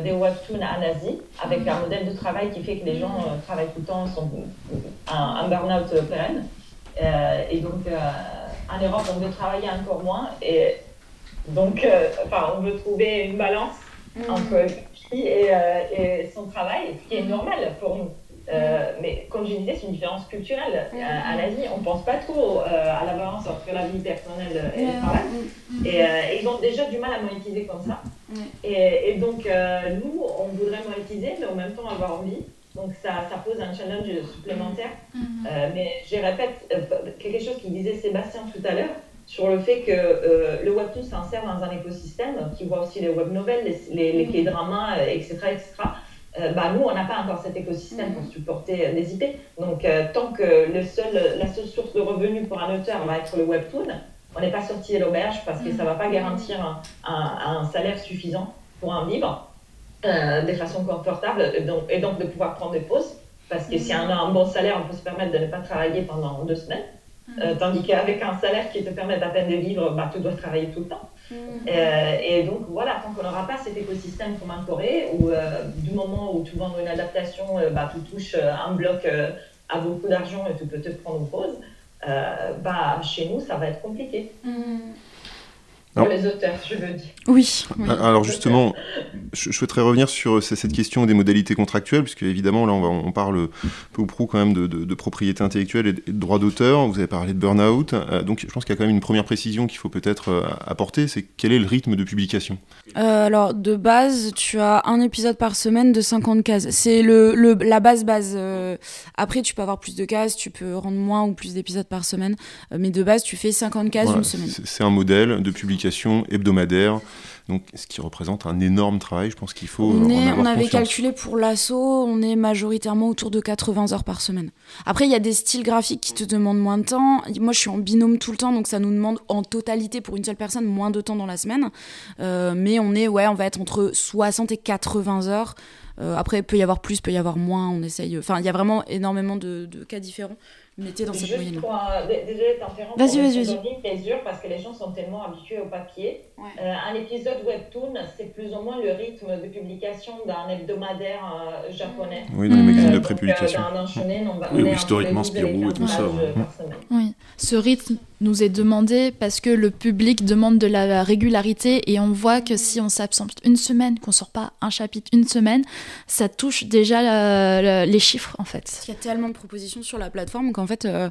des webtoons en Asie avec mhm. un modèle de travail qui fait que les gens travaillent tout le temps, sont un, un burn-out pérenne. et donc, en Europe, on veut travailler encore moins. Et donc, euh, enfin, on veut trouver une balance mm. entre lui et, euh, et, son travail, ce qui est normal pour nous. Euh, mais comme je disais, c'est une différence culturelle. Mm. À, l'Asie, on ne pense pas trop à la balance entre la vie personnelle et le travail. Mm. Et, ils ont déjà du mal à monétiser comme ça. Et, et, donc, nous, on voudrait monétiser, mais en même temps avoir envie. Donc ça, ça, pose un challenge supplémentaire. Mm-hmm. Euh, mais je répète euh, quelque chose qu'il disait Sébastien tout à l'heure sur le fait que euh, le webtoon s'insère dans un écosystème qui voit aussi les web novels, les, les, les mm-hmm. Etc. etc. euh, bah, nous, on n'a pas encore cet écosystème pour supporter des IP. Donc, tant que le seul, la seule source de revenus pour un auteur va être le webtoon, on n'est pas sorti de l'auberge parce que ça ne va pas garantir un, salaire suffisant pour un vivre de façon confortable et donc, et donc de pouvoir prendre des pauses. Parce que si on a un bon salaire, on peut se permettre de ne pas travailler pendant deux semaines. Euh, tandis qu'avec un salaire qui te permet d'à peine de vivre, bah, tu dois travailler tout le temps. Mm. Euh, et donc voilà, tant qu'on n'aura pas cet écosystème comme en Corée, où euh, du moment où tu vends une adaptation, bah, tu touches un bloc à beaucoup d'argent et tu peux te prendre une pause, bah, chez nous, ça va être compliqué. Mm. Pour les auteurs, je veux dire. Oui. Ah, alors justement, je, souhaiterais revenir sur cette question des modalités contractuelles, puisque évidemment, là, on, parle peu ou prou quand même de, propriété intellectuelle et de, droit d'auteur. Vous avez parlé de burn-out. Euh, donc je pense qu'il y a quand même une première précision qu'il faut peut-être euh, apporter, c'est quel est le rythme de publication? Euh, Alors, de base, tu as un épisode par semaine de 50 cases. C'est le, la base base. après, tu peux avoir plus de cases, tu peux rendre moins ou plus d'épisodes par semaine. mais de base, tu fais 50 cases une semaine. C'est un modèle de publication hebdomadaire. Donc, ce qui représente un énorme travail, je pense qu'il faut. On, euh, on avait calculé pour l'assaut, on est majoritairement autour de 80 heures par semaine. Après, il y a des styles graphiques qui te demandent moins de temps. Moi, je suis en binôme tout le temps, donc ça nous demande en totalité pour une seule personne moins de temps dans la semaine. Euh, mais on est, ouais, on va être entre 60 et 80 heures. Euh, après, il peut y avoir plus, peut y avoir moins. On essaye. Enfin, il y a vraiment énormément de, de cas différents mettez dans cette moyenne. Vas-y, vas-y, vas-y. plaisir parce que les gens sont tellement habitués au papier. Euh, un épisode webtoon, c'est plus ou moins le rythme de publication d'un hebdomadaire euh, japonais. Oui, dans les magazines de prépublication. oui, historiquement, Spirou et tout ça. Oui, ce rythme nous est demandé parce que le public demande de la régularité et on voit que si on s'absente une semaine, qu'on sort pas un chapitre une semaine, ça touche déjà les chiffres en fait. Il y a tellement de propositions sur la plateforme qu'en fait euh,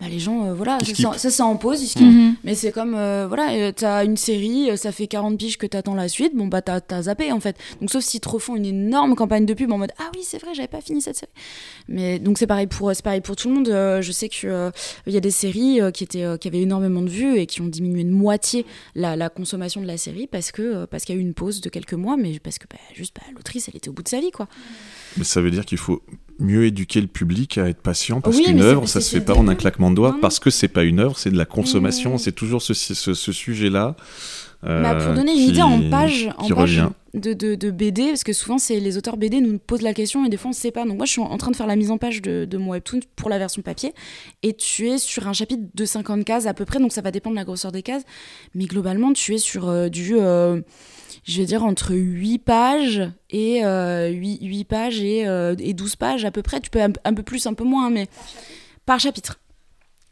bah, les gens, euh, voilà, ça, ça, en pause, ils mhm. Mais c'est comme, euh, voilà, t'as une série, ça fait 40 piges que t'attends la suite, bon bah t'as as zappé en fait. Donc sauf s'ils te refont une énorme campagne de pub en mode ah oui c'est vrai j'avais pas fini cette série. Mais donc c'est pareil pour pareil pour tout le monde. je sais que il y a des séries qui étaient qui avaient énormément de vues et qui ont diminué de moitié la, la consommation de la série parce que parce qu'il y a eu une pause de quelques mois, mais parce que bah, juste bah, l'autrice elle était au bout de sa vie quoi. Mais ça veut dire qu'il faut mieux éduquer le public à être patient parce qu'une œuvre, ça se fait pas en un claquement de doigts parce que c'est pas une œuvre, c'est de la consommation. Mmh. C'est toujours ce, ce, ce sujet-là. Euh, bah pour donner une idée en page, en page de, de, de, BD, parce que souvent c'est les auteurs BD nous posent la question et des fois on ne sait pas. Donc moi je suis en train de faire la mise en page de, de mon webtoon pour la version papier et tu es sur un chapitre de 50 cases à peu près, donc ça va dépendre de la grosseur des cases. Mais globalement tu es sur euh, du... Euh, je vais dire entre 8 pages et 8, euh, 8, pages et, euh, et, 12 pages à peu près. Tu peux un, un peu plus, un peu moins, mais par chapitre.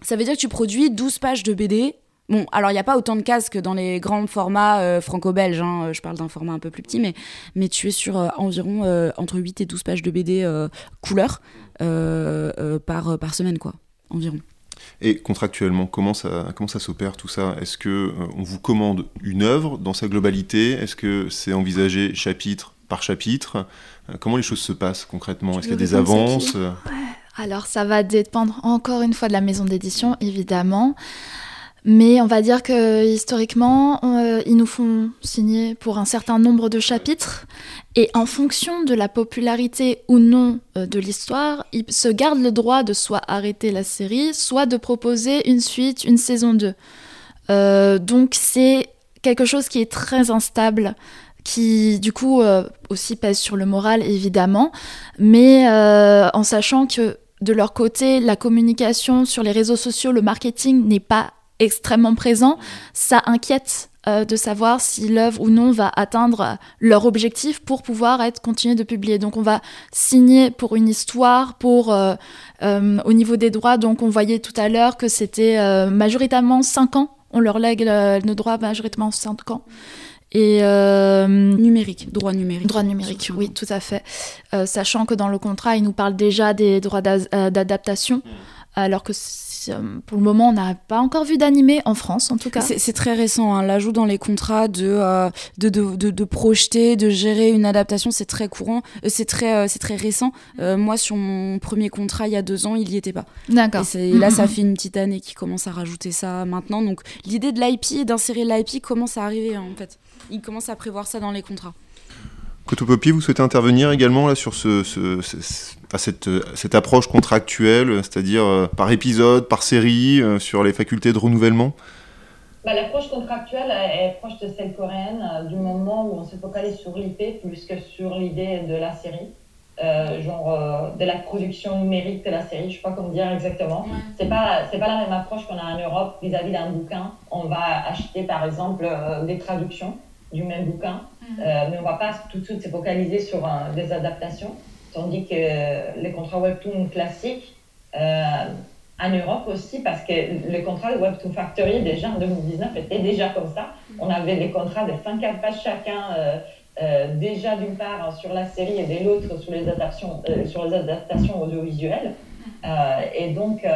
Ça veut dire que tu produis 12 pages de BD. Bon, alors il n'y a pas autant de cases que dans les grands formats euh, franco-belges, hein. je parle d'un format un peu plus petit, mais, mais tu es sur environ entre 8 et 12 pages de BD couleur par, par semaine, quoi, environ. Et contractuellement, comment ça, comment ça s'opère tout ça? Est-ce que euh, on vous commande une œuvre dans sa globalité? Est-ce que c'est envisagé chapitre par chapitre? Euh, Comment les choses se passent concrètement? Est-ce qu'il y a des avances? Alors ça va dépendre encore une fois de la maison d'édition, évidemment. Mais on va dire que historiquement, euh, ils nous font signer pour un certain nombre de chapitres. Et en fonction de la popularité ou non euh, de l'histoire, ils se gardent le droit de soit arrêter la série, soit de proposer une suite, une saison 2. Euh, donc c'est quelque chose qui est très instable qui du coup aussi pèse sur le moral évidemment, mais en sachant que de leur côté, la communication sur les réseaux sociaux, le marketing n'est pas extrêmement présent, ça inquiète euh, de savoir si l'œuvre ou non va atteindre leur objectif pour pouvoir être continué de publier. Donc on va signer pour une histoire, pour euh, euh, au niveau des droits. Donc on voyait tout à l'heure que c'était majoritairement 5 ans. On leur lègue nos droits majoritairement 5 ans. Et numérique, droit numérique. Droit numérique, oui, tout à fait. sachant que dans le contrat, il nous parle déjà des droits d'adaptation, alors que euh, pour le moment, on n'a pas encore vu d'animé en France, en tout cas. C'est très récent. Hein. L'ajout dans les contrats euh, de, de, de, de, projeter, de gérer une adaptation, c'est très courant. Euh, c'est très, c'est très récent. moi, sur mon premier contrat, il y a deux ans, il n'y était pas. D'accord. Et, là, ça fait une petite année qui commence à rajouter ça maintenant. Donc, l'idée de l'IP, d'insérer l'IP, commence à arriver, hein, en fait. Il commence à prévoir ça dans les contrats. Cotopopi, vous souhaitez intervenir également là sur ce, ce, cette, cette, approche contractuelle, c'est-à-dire euh, par épisode, par série, euh, sur les facultés de renouvellement bah, L'approche contractuelle est proche de celle coréenne euh, du moment où on se focalise sur l'IP plus que sur l'idée de la série. genre de la production numérique de la série, je sais pas comment dire exactement. C'est pas c'est pas la même approche qu'on a en Europe vis-à-vis d'un bouquin. On va acheter par exemple des traductions du même bouquin, euh, mais on ne va pas tout de suite se focaliser sur des adaptations, tandis que les contrats webtoon classiques, euh, en Europe aussi, parce que le contrat de Webtoon Factory, déjà en 2019, était déjà comme ça. Mhm. On avait des contrats de 24 pages chacun, euh, déjà d'une part sur la série et de l'autre sur, les adaptations, sur les adaptations audiovisuelles. Mhm. et donc,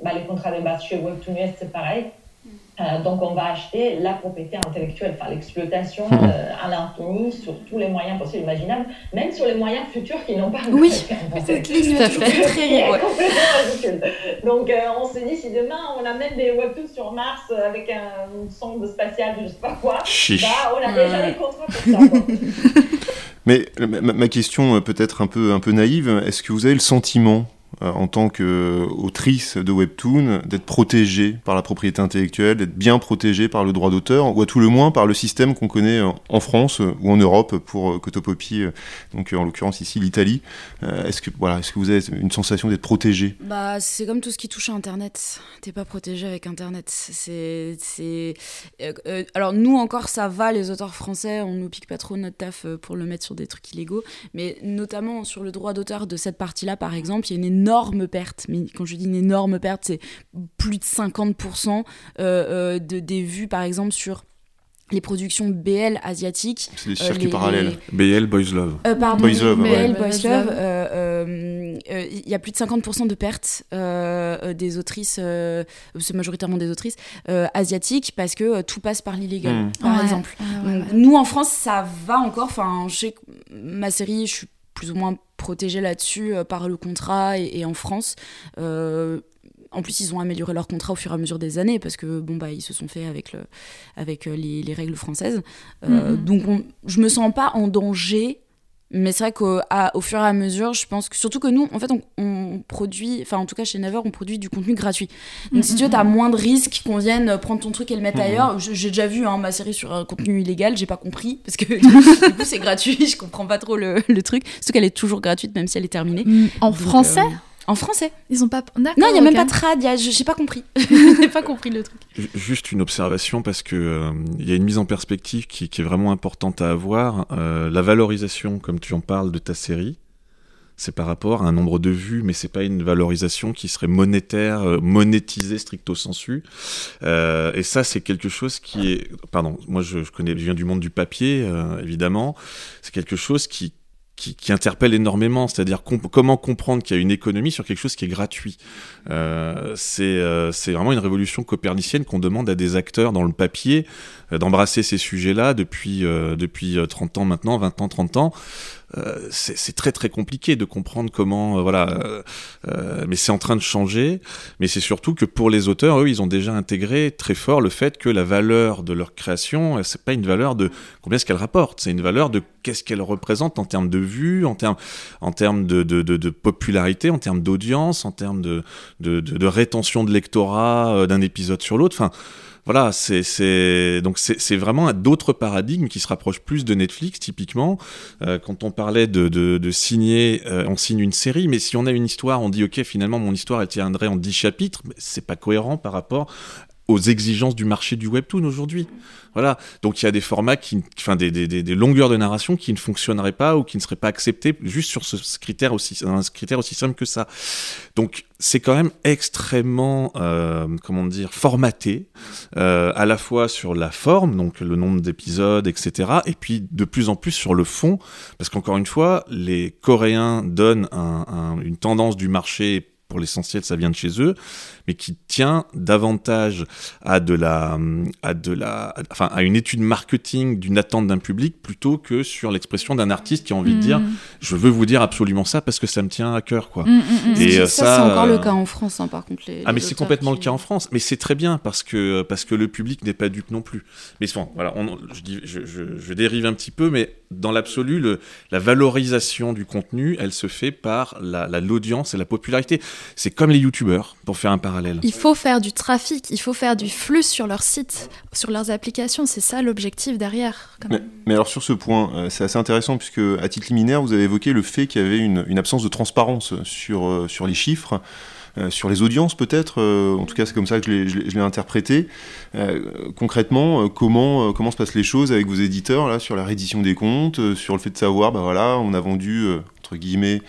bah, les contrats de base chez Webtoon US, c'est pareil. Euh, donc, on va acheter la propriété intellectuelle, enfin l'exploitation hmm. euh, à l'infini sur tous les moyens possibles imaginables, même sur les moyens futurs qui n'ont pas Oui, cette ligne fait [LAUGHS] très ridicule. Donc, euh, on se dit si demain on amène des webtoons sur Mars avec un sonde spatiale, je sais pas quoi, bah, on a déjà les contrats pour ça. [LAUGHS] Mais ma, ma question peut-être un peu, un peu naïve, est-ce que vous avez le sentiment en tant qu'autrice de webtoon, d'être protégée par la propriété intellectuelle, d'être bien protégée par le droit d'auteur, ou à tout le moins par le système qu'on connaît en France ou en Europe pour Cotopopi, euh, donc en l'occurrence ici l'Italie. Euh, est-ce que voilà, est-ce que vous avez une sensation d'être protégée? Bah, c'est comme tout ce qui touche à Internet. T'es pas protégé avec Internet. C'est, c'est, alors nous encore ça va, les auteurs français, on nous pique pas trop notre taf pour le mettre sur des trucs illégaux, mais notamment sur le droit d'auteur de cette partie-là, par exemple, il y a une perte. Mais quand je dis une énorme perte, c'est plus de 50% euh, euh, de, des vues, par exemple, sur les productions BL asiatiques. C'est des circuits euh, parallèles. BL Boys Love. pardon, Boys Love, BL Boys Love. Il y a plus de 50% de pertes des autrices, c'est majoritairement des autrices, asiatiques, parce que tout passe par l'illégal, hmm. par exemple. nous, en France, ça va encore. Enfin, je sais que ma série, je suis plus ou moins protégés là-dessus euh, par le contrat et, en France. Euh, en plus, ils ont amélioré leur contrat au fur et à mesure des années parce que bon bah ils se sont fait avec le, avec euh, les, règles françaises. Mm-hmm. Donc je me sens pas en danger mais c'est vrai qu'au fur et à mesure, je pense que surtout que nous, en fait, on, produit, enfin en tout cas chez Never, on produit du contenu gratuit. Donc si tu veux, t'as moins de risques qu'on vienne prendre ton truc et le mettre ailleurs. J'ai déjà vu hein, ma série sur un contenu illégal, j'ai pas compris parce que [LAUGHS] du coup c'est gratuit, [LAUGHS] je comprends pas trop le, le truc. Surtout qu'elle est toujours gratuite même si elle est terminée. En français? euh, en français. Ils ont pas. Non, il n'y a même pas de trad. Je J'ai pas compris. [LAUGHS] J'ai pas compris le truc. Juste une observation parce que euh, il y a une mise en perspective qui, est vraiment importante à avoir. Euh, la valorisation, comme tu en parles, de ta série, c'est par rapport à un nombre de vues, mais c'est pas une valorisation qui serait monétaire, euh, monétisée stricto sensu. et ça, c'est quelque chose qui est, pardon, moi je, connais, je viens du monde du papier, évidemment. C'est quelque chose qui qui, qui, interpelle énormément, c'est-à-dire comment comprendre qu'il y a une économie sur quelque chose qui est gratuit. Euh, c'est euh, vraiment une révolution copernicienne qu'on demande à des acteurs dans le papier euh, d'embrasser ces sujets-là depuis, euh, depuis 30 ans maintenant, 20 ans, 30 ans. Euh, c'est très très compliqué de comprendre comment voilà mais c'est en train de changer. Mais c'est surtout que pour les auteurs eux ils ont déjà intégré très fort le fait que la valeur de leur création c'est pas une valeur de combien est-ce qu'elle rapporte c'est une valeur de qu'est-ce qu'elle représente en termes de vues en termes en termes de popularité en termes d'audience en termes de, de, rétention de lectorat d'un épisode sur l'autre. Enfin voilà, c'est donc c'est vraiment d'autres paradigmes qui se rapprochent plus de Netflix typiquement. Euh, quand on parlait de, signer, euh, on signe une série, mais si on a une histoire, on dit ok finalement mon histoire elle tiendrait en 10 chapitres, c'est pas cohérent par rapport aux exigences du marché du webtoon aujourd'hui. Voilà. Donc il y a des formats qui, enfin des, des, des, longueurs de narration qui ne fonctionneraient pas ou qui ne seraient pas acceptées juste sur ce, critère aussi, un critère aussi simple que ça. Donc c'est quand même extrêmement, euh, comment dire, formaté, euh, à la fois sur la forme, donc le nombre d'épisodes, etc., et puis de plus en plus sur le fond, parce qu'encore une fois, les Coréens donnent un, un, une tendance du marché pour l'essentiel, ça vient de chez eux, mais qui tient davantage à de la, à de la, enfin, à une étude marketing d'une attente d'un public plutôt que sur l'expression d'un artiste qui a envie de dire, mm. je veux vous dire absolument ça parce que ça me tient à cœur, quoi. Mm, mm, Et euh, ça, c'est encore le euh, cas en France, hein, par contre. Les, ah, mais c'est complètement le cas en France, mais c'est très bien parce que parce que le public n'est pas dupe non plus. Mais bon, voilà, on, je, dis, je, je, je dérive un petit peu, mais dans l'absolu, le- la valorisation du contenu, elle se fait par la- la- l'audience et la popularité. C'est comme les youtubeurs, pour faire un parallèle. Il faut faire du trafic, il faut faire du flux sur leur site, sur leurs applications. C'est ça l'objectif derrière. quand Mais, même. mais alors sur ce point, euh, c'est assez intéressant puisque à titre liminaire, vous avez évoqué le fait qu'il y avait une, une absence de transparence sur, euh, sur les chiffres. euh, sur les audiences peut-être, euh, en tout cas c'est comme ça que je l'ai- interprété. Euh, concrètement, euh, comment, euh, comment se passent les choses avec vos éditeurs là, sur la reddition des comptes, euh, sur le fait de savoir, bah voilà, on a vendu, euh, entre guillemets,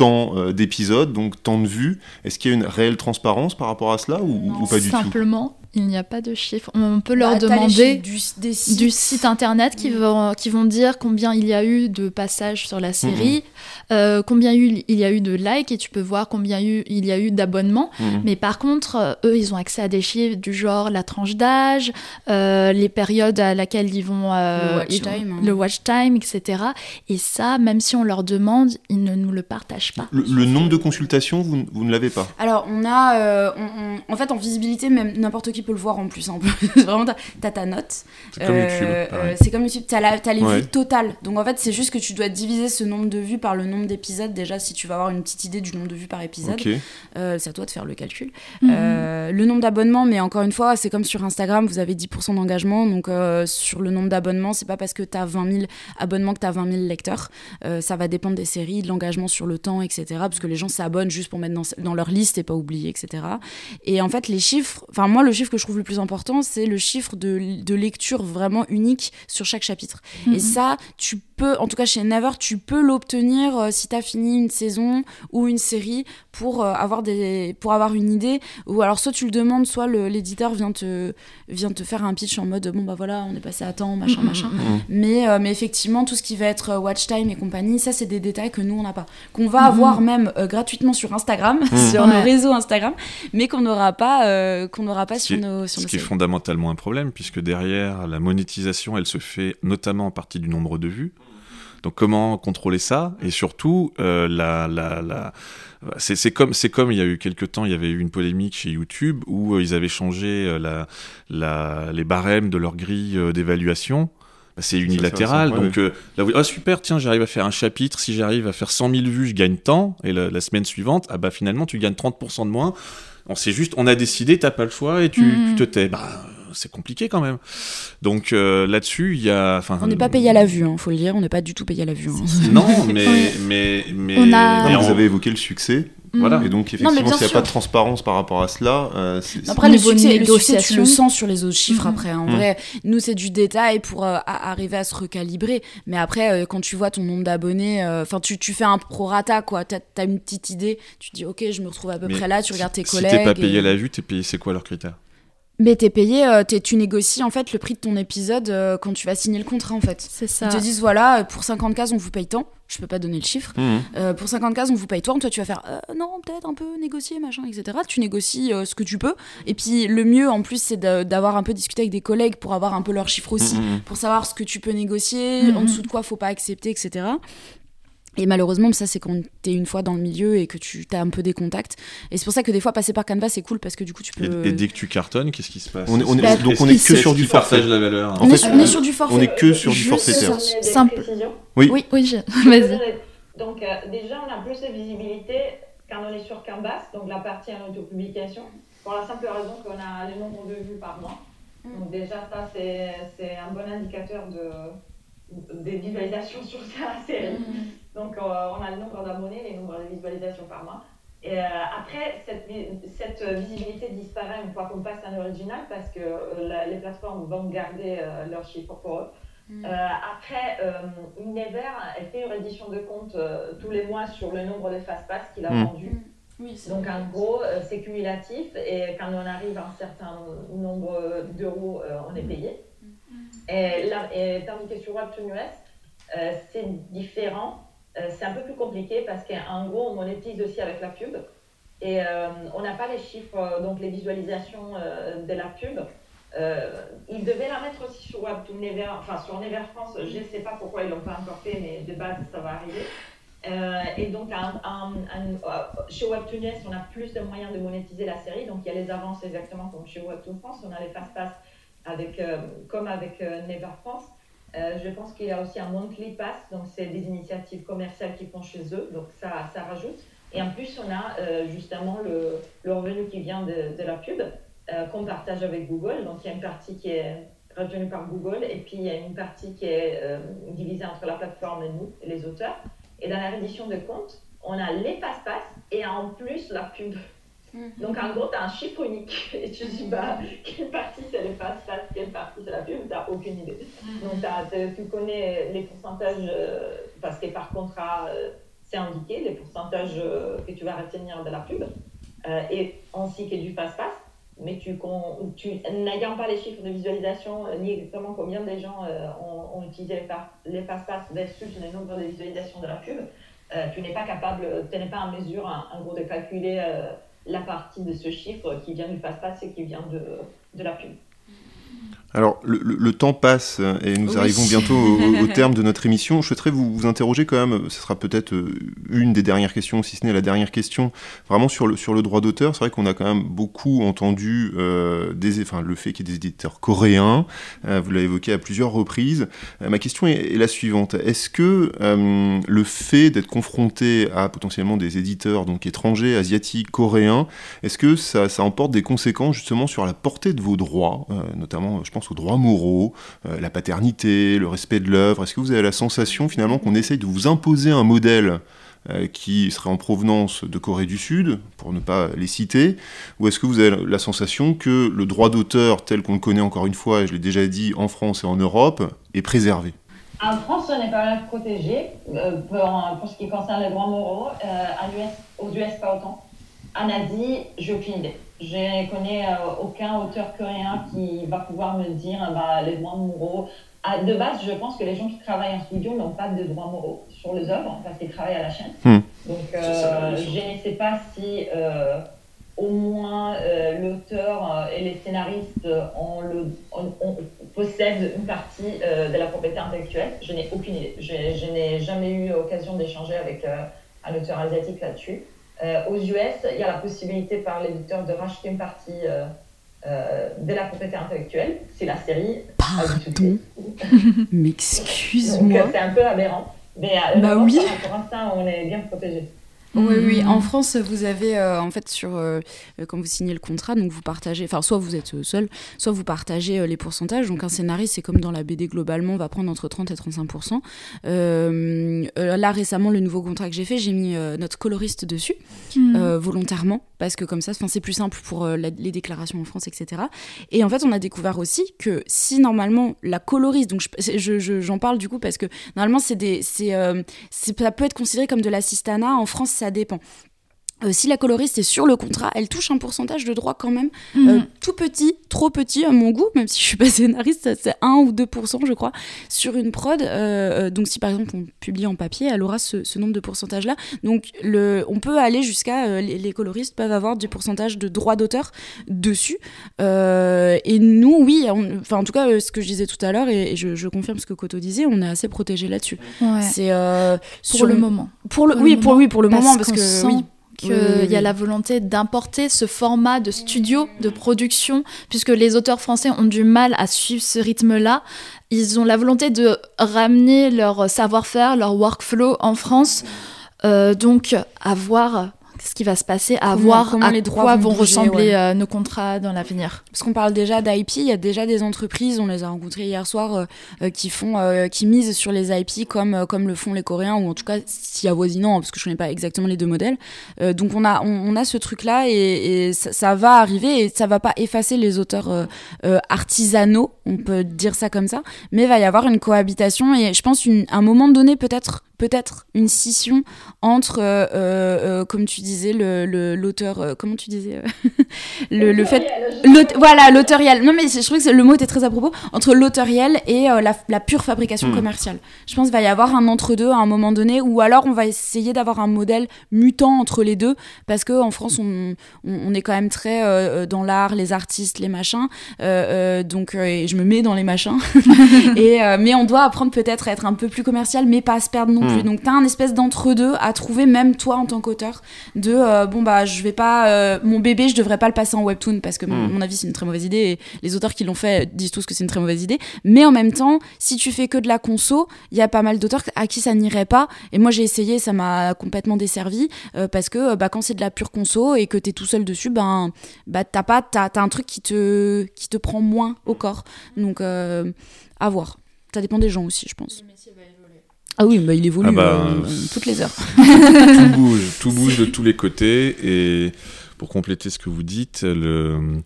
tant euh, d'épisodes, donc tant de vues. Est-ce qu'il y a une réelle transparence par rapport à cela ou, ou pas du tout? Simplement, il n'y a pas de chiffres. On peut leur Bah, demander du, des sites. du site internet qui Mm. vont, qui vont dire combien il y a eu de passages sur la série, Mm-hmm. euh, combien il y a eu de likes et tu peux voir combien eu- il y a eu d'abonnements. Mhm. Mais par contre, euh, eux, ils ont accès à des chiffres du genre la tranche d'âge, euh, les périodes à laquelle ils vont... euh, Le watch ils vont- time, hein. Le watch time, etc. Et ça, même si on leur demande, ils ne nous le partagent pas. Le, le nombre de consultations, vous, vous ne l'avez pas? Alors, on a. euh, on- on- en fait, en visibilité, même n'importe qui peut le voir en plus. hein. [LAUGHS] Vraiment, t'as- ta note. C'est comme Euh, YouTube. euh, c'est comme YouTube, t'as, la- t'as les Ouais. vues totales. Donc en fait, c'est juste que tu dois diviser ce nombre de vues par le nombre d'épisodes. Déjà, si tu vas avoir une petite idée du nombre de vues par épisode. Euh, c'est à toi de faire le calcul. Mhm. Euh, le nombre d'abonnements, mais encore une fois, c'est comme sur Instagram, vous avez 10% d'engagement. Donc euh, sur le nombre d'abonnements, c'est pas parce que t'as 20 000 abonnements que t'as 20 000 lecteurs. Euh, ça va dépendre des séries, de l'engagement sur le temps, etc. Parce que les gens s'abonnent juste pour mettre dans, dans leur liste et pas oublier, etc. Et en fait, les chiffres, enfin moi, le chiffre que je trouve le plus important, c'est le chiffre de, de lecture vraiment unique sur chaque chapitre. Mhm. Et ça, tu peux, en tout cas chez Never, tu peux l'obtenir euh, si tu as fini une saison ou une série pour, euh, avoir, des, pour avoir une idée. Ou alors, soit tu le demandes, soit le- l'éditeur vient te, vient te faire un pitch en mode bon, bah voilà, on est passé à temps, machin, Mhm, machin. mhm. Mais, euh, mais effectivement, tout ce qui va être watch time et compagnie, ça, c'est des détails que nous, on n'a pas. Qu'on va Mhm. avoir même euh, gratuitement sur Instagram, [LAUGHS] sur Ouais. nos réseaux Instagram, mais qu'on n'aura pas, euh, qu'on n'aura pas sur nos, sur Ce nos qui est fondamentalement un problème, puisque derrière, la monétisation, elle se fait notamment en partie du nombre de vues. Donc comment contrôler ça? Et surtout, euh, la, la, la... c'est comme, c'est comme il y a eu quelques temps, il y avait eu une polémique chez YouTube où euh, ils avaient changé euh, la, la, les barèmes de leur grille euh, d'évaluation. Bah, C'est unilatéral, donc euh, là, vous- ah super, tiens, j'arrive à faire un chapitre, si j'arrive à faire 100 000 vues, je gagne tant, et la, la semaine suivante, ah bah finalement, tu gagnes 30% de moins. On sait juste, on a décidé, t'as pas le choix et tu, Mhm. tu te tais. Bah, c'est compliqué quand même. Donc euh, là-dessus, il y a. On n'est pas payé à la vue, hein, faut le dire, on n'est pas du tout payé à la vue. hein. Non, mais [LAUGHS] mais mais. On a- mais Non, vous avez évoqué le succès, Voilà. et donc effectivement, s'il n'y a pas de transparence par rapport à cela, euh, Après, le succès, le succès, tu le sens sur les autres chiffres Mhm. après. En Mhm. vrai, nous, c'est du détail pour euh, a- arriver à se recalibrer. Mais après, euh, quand tu vois ton nombre d'abonnés, euh, enfin, tu, tu fais un prorata, quoi. T'as as une petite idée, tu te dis, ok, je me retrouve à peu Mais près là, tu regardes tes si collègues. t'es pas payé et- à la vue, t'es payé. C'est quoi leurs critères? Mais t'es payé, euh, t'es- tu négocies en fait le prix de ton épisode euh, quand tu vas signer le contrat, en fait. C'est ça. Ils te disent, voilà, euh, pour 50 cases, on vous paye tant. Je peux pas donner le chiffre. Mhm. Euh, pour 50 cases, on vous paye tant. Toi, tu vas faire euh, non, peut-être un peu négocier, machin, etc. Tu négocies euh, ce que tu peux. Et puis, le mieux, en plus, c'est d'avoir un peu discuté avec des collègues pour avoir un peu leurs chiffres aussi, Mhm. pour savoir ce que tu peux négocier, en dessous de quoi faut pas accepter, etc. Et malheureusement, ça, c'est quand t'es une fois dans le milieu et que tu as un peu des contacts. Et c'est pour ça que des fois, passer par Canva, c'est cool parce que du coup, tu peux. et, et dès que tu cartonnes, qu'est-ce qui se passe On est- on est- Est-ce- donc on est que sur du forfait. la valeur. En on, est, fait, on est sur du forfait. on est que sur du Juste forfaitaire. ça. Des Simple. précisions Oui. Oui, oui, je- [LAUGHS] vas-y. Donc, euh, déjà, on a plus de visibilité quand on est sur Canvas, donc la partie en autopublication, pour la simple raison qu'on a le nombre de vues par mois. Donc, déjà, ça, c'est un bon indicateur de, des visualisations sur la [LAUGHS] série. Donc, euh, on a le nombre d'abonnés, les nombres de visualisations par mois. Et euh, après, cette, cette visibilité disparaît une fois qu'on passe en original parce que euh, la- les plateformes vont garder euh, leurs chiffres pour eux. Euh, après, euh, Unilever, elle fait une reddition de compte euh, tous les mois sur le nombre de fast-pass qu'il a Mm. vendu. Oui, c'est Donc en gros, euh, c'est cumulatif et quand on arrive à un certain nombre d'euros, euh, on est payé. Et, là, et euh, c'est différent. Euh, c'est un peu plus compliqué parce qu'en gros, on monétise aussi avec la pub. Et euh, on n'a pas les chiffres, euh, donc les visualisations de la pub. Ils devaient la mettre aussi sur Never, enfin sur Never France. Je ne sais pas pourquoi ils l'ont pas encore fait, mais de base, ça va arriver. Et donc, un- un- un- chez Webtoon on a plus de moyens de monétiser la série. Donc, il y a les avances exactement comme chez Webtoon France. On a les fast-pass euh, comme avec euh, Never France. Euh, je pense qu'il y a aussi un monthly pass, donc c'est des initiatives commerciales qui font chez eux, donc ça, ça rajoute. Et en plus, on a justement le, le, revenu qui vient de, la pub qu'on partage avec Google. Donc il y a une partie qui est retenue par Google et puis il y a une partie qui est divisée entre la plateforme et nous, les auteurs. Et dans la reddition de compte, on a les passe-passe et en plus la pub. Mhm. Donc en gros, tu as un chiffre unique [LAUGHS] et tu dis bah, quelle partie c'est les passe-passe, quelle partie c'est la pub, tu n'as aucune idée. Mhm. Donc tu connais les pourcentages, euh, parce que par contrat, euh, c'est indiqué, les pourcentages euh, que tu vas retenir de la pub, et ainsi que du passe-passe. Mais tu, tu n'ayant pas les chiffres de visualisation, ni exactement combien de gens ont, utilisé les passe-passe versus le nombre de visualisations de la pub, tu n'es pas capable, tu n'es pas en mesure, en, gros, de calculer la partie de ce chiffre qui vient du passe-passe et qui vient de, la pub. Alors, le, temps passe et nous arrivons bientôt au, [LAUGHS] terme de notre émission. Je souhaiterais vous, vous interroger quand même, ce sera peut-être euh, une des dernières questions, si ce n'est la dernière question, vraiment sur le, sur le droit d'auteur. C'est vrai qu'on a quand même beaucoup entendu euh, des, enfin, le fait qu'il y ait des éditeurs coréens, euh, vous l'avez évoqué à plusieurs reprises. ma question est, la suivante. Est-ce que le fait d'être confronté à potentiellement des éditeurs donc étrangers, asiatiques, coréens, est-ce que ça, ça emporte des conséquences justement sur la portée de vos droits, notamment, je pense, aux droits moraux, euh, la paternité, le respect de l'œuvre Est-ce que vous avez la sensation finalement qu'on essaye de vous imposer un modèle euh, qui serait en provenance de Corée du Sud, pour ne pas les citer, ou est-ce que vous avez la sensation que le droit d'auteur tel qu'on le connaît encore une fois, et je l'ai déjà dit, en France et en Europe, est préservé? En France, on n'est pas protégé euh, pour, ce qui concerne les droits moraux. aux US, pas autant. En Asie, j'ai aucune idée. Je ne connais euh, aucun auteur coréen qui va pouvoir me dire bah, les droits moraux. Ah, de base, je pense que les gens qui travaillent en studio n'ont pas de droits moraux sur les œuvres parce qu'ils travaillent à la chaîne. Hmm. Donc, euh, je ne sais pas si euh, au moins l'auteur et les scénaristes ont le, possèdent une partie de la propriété intellectuelle. Je n'ai aucune idée. Je, je n'ai jamais eu l'occasion d'échanger avec un auteur asiatique là-dessus. Euh, aux US, il y a la possibilité par l'éditeur de racheter une partie euh, euh, de la propriété intellectuelle. C'est la série. Pardon [LAUGHS] Mais excuse-moi. C'est un peu aberrant. Mais bah oui. pour l'instant, on est bien protégé. Oui, oui. En France, vous avez, euh, en fait, sur, euh, quand vous signez le contrat, donc vous partagez, enfin, soit vous êtes seul, soit vous partagez euh, les pourcentages. Donc, un scénariste, c'est comme dans la BD globalement, va prendre entre 30 et 35 Là, récemment, le nouveau contrat que j'ai fait, j'ai mis notre coloriste dessus, mmh. volontairement, parce que comme ça, c'est plus simple pour les déclarations en France, etc. Et en fait, on a découvert aussi que si normalement la coloriste, donc j'en je, j'en parle du coup parce que normalement, c'est des, c'est, ça peut être considéré comme de l'assistanat en France ça dépend. Euh, si la coloriste est sur le contrat, elle touche un pourcentage de droit quand même mhm. euh, tout petit, trop petit à mon goût, même si je suis pas [LAUGHS] scénariste, c'est 1 ou 2% je crois sur une prod. Euh, donc si par exemple on publie en papier, elle aura ce, nombre de pourcentage là. Donc le, on peut aller jusqu'à les, coloristes peuvent avoir du pourcentage de droit d'auteur dessus. et nous, oui, enfin en tout cas ce que je disais tout à l'heure et, je, confirme ce que Koto disait, on est assez protégé là-dessus. C'est pour le moment. Pour le, oui, pour oui pour le moment parce que oui qu'il y a la volonté d'importer ce format de studio, de production, puisque les auteurs français ont du mal à suivre ce rythme-là. Ils ont la volonté de ramener leur savoir-faire, leur workflow en France. Euh, donc, avoir ce qui va se passer, à voir à les droits quoi vont, ressembler euh, nos contrats dans l'avenir. Parce qu'on parle déjà d'IP, il y a déjà des entreprises, on les a rencontrées hier soir, euh, euh, qui font, qui misent sur les IP comme comme le font les Coréens ou en tout cas si avoisinant, parce que je connais pas exactement les deux modèles. donc on a on, a ce truc là et, ça, va arriver et ça va pas effacer les auteurs artisanaux, on peut dire ça comme ça, mais il va y avoir une cohabitation et je pense une, un moment donné peut-être peut-être une scission entre, euh, euh, euh, comme tu disais, l'auteur, comment tu disais, [LAUGHS] le, le, fait, voilà, l'autoriel. Non mais je trouvais que le mot était très à propos entre l'autoriel et la, pure fabrication hmm. commerciale. Je pense qu'il va y avoir un entre-deux à un moment donné, ou alors on va essayer d'avoir un modèle mutant entre les deux, parce que en France on, on, est quand même très dans l'art, les artistes, les machins. donc je me mets dans les machins. [LAUGHS] et mais on doit apprendre peut-être à être un peu plus commercial, mais pas à se perdre non non plus. Donc t'as un espèce d'entre-deux à trouver, même toi en tant qu'auteur, de euh, bon bah je vais pas. euh, mon bébé, je devrais pas le passer en webtoon parce que, mon- Mm. mon avis, c'est une très mauvaise idée et les auteurs qui l'ont fait disent tous que c'est une très mauvaise idée. Mais en même temps, si tu fais que de la conso, il y a pas mal d'auteurs à qui ça n'irait pas. Et moi, j'ai essayé, ça m'a complètement desservi euh, parce que bah, quand c'est de la pure conso et que t'es tout seul dessus, ben bah t'as pas t'as, t'as un truc qui te qui te prend moins au corps. Donc euh, à voir. Ça dépend des gens aussi, je pense. Ah oui, bah, il évolue Ah bah, euh, toutes les heures. tout [LAUGHS] bouge, tout bouge de tous les côtés. Et pour compléter ce que vous dites, le...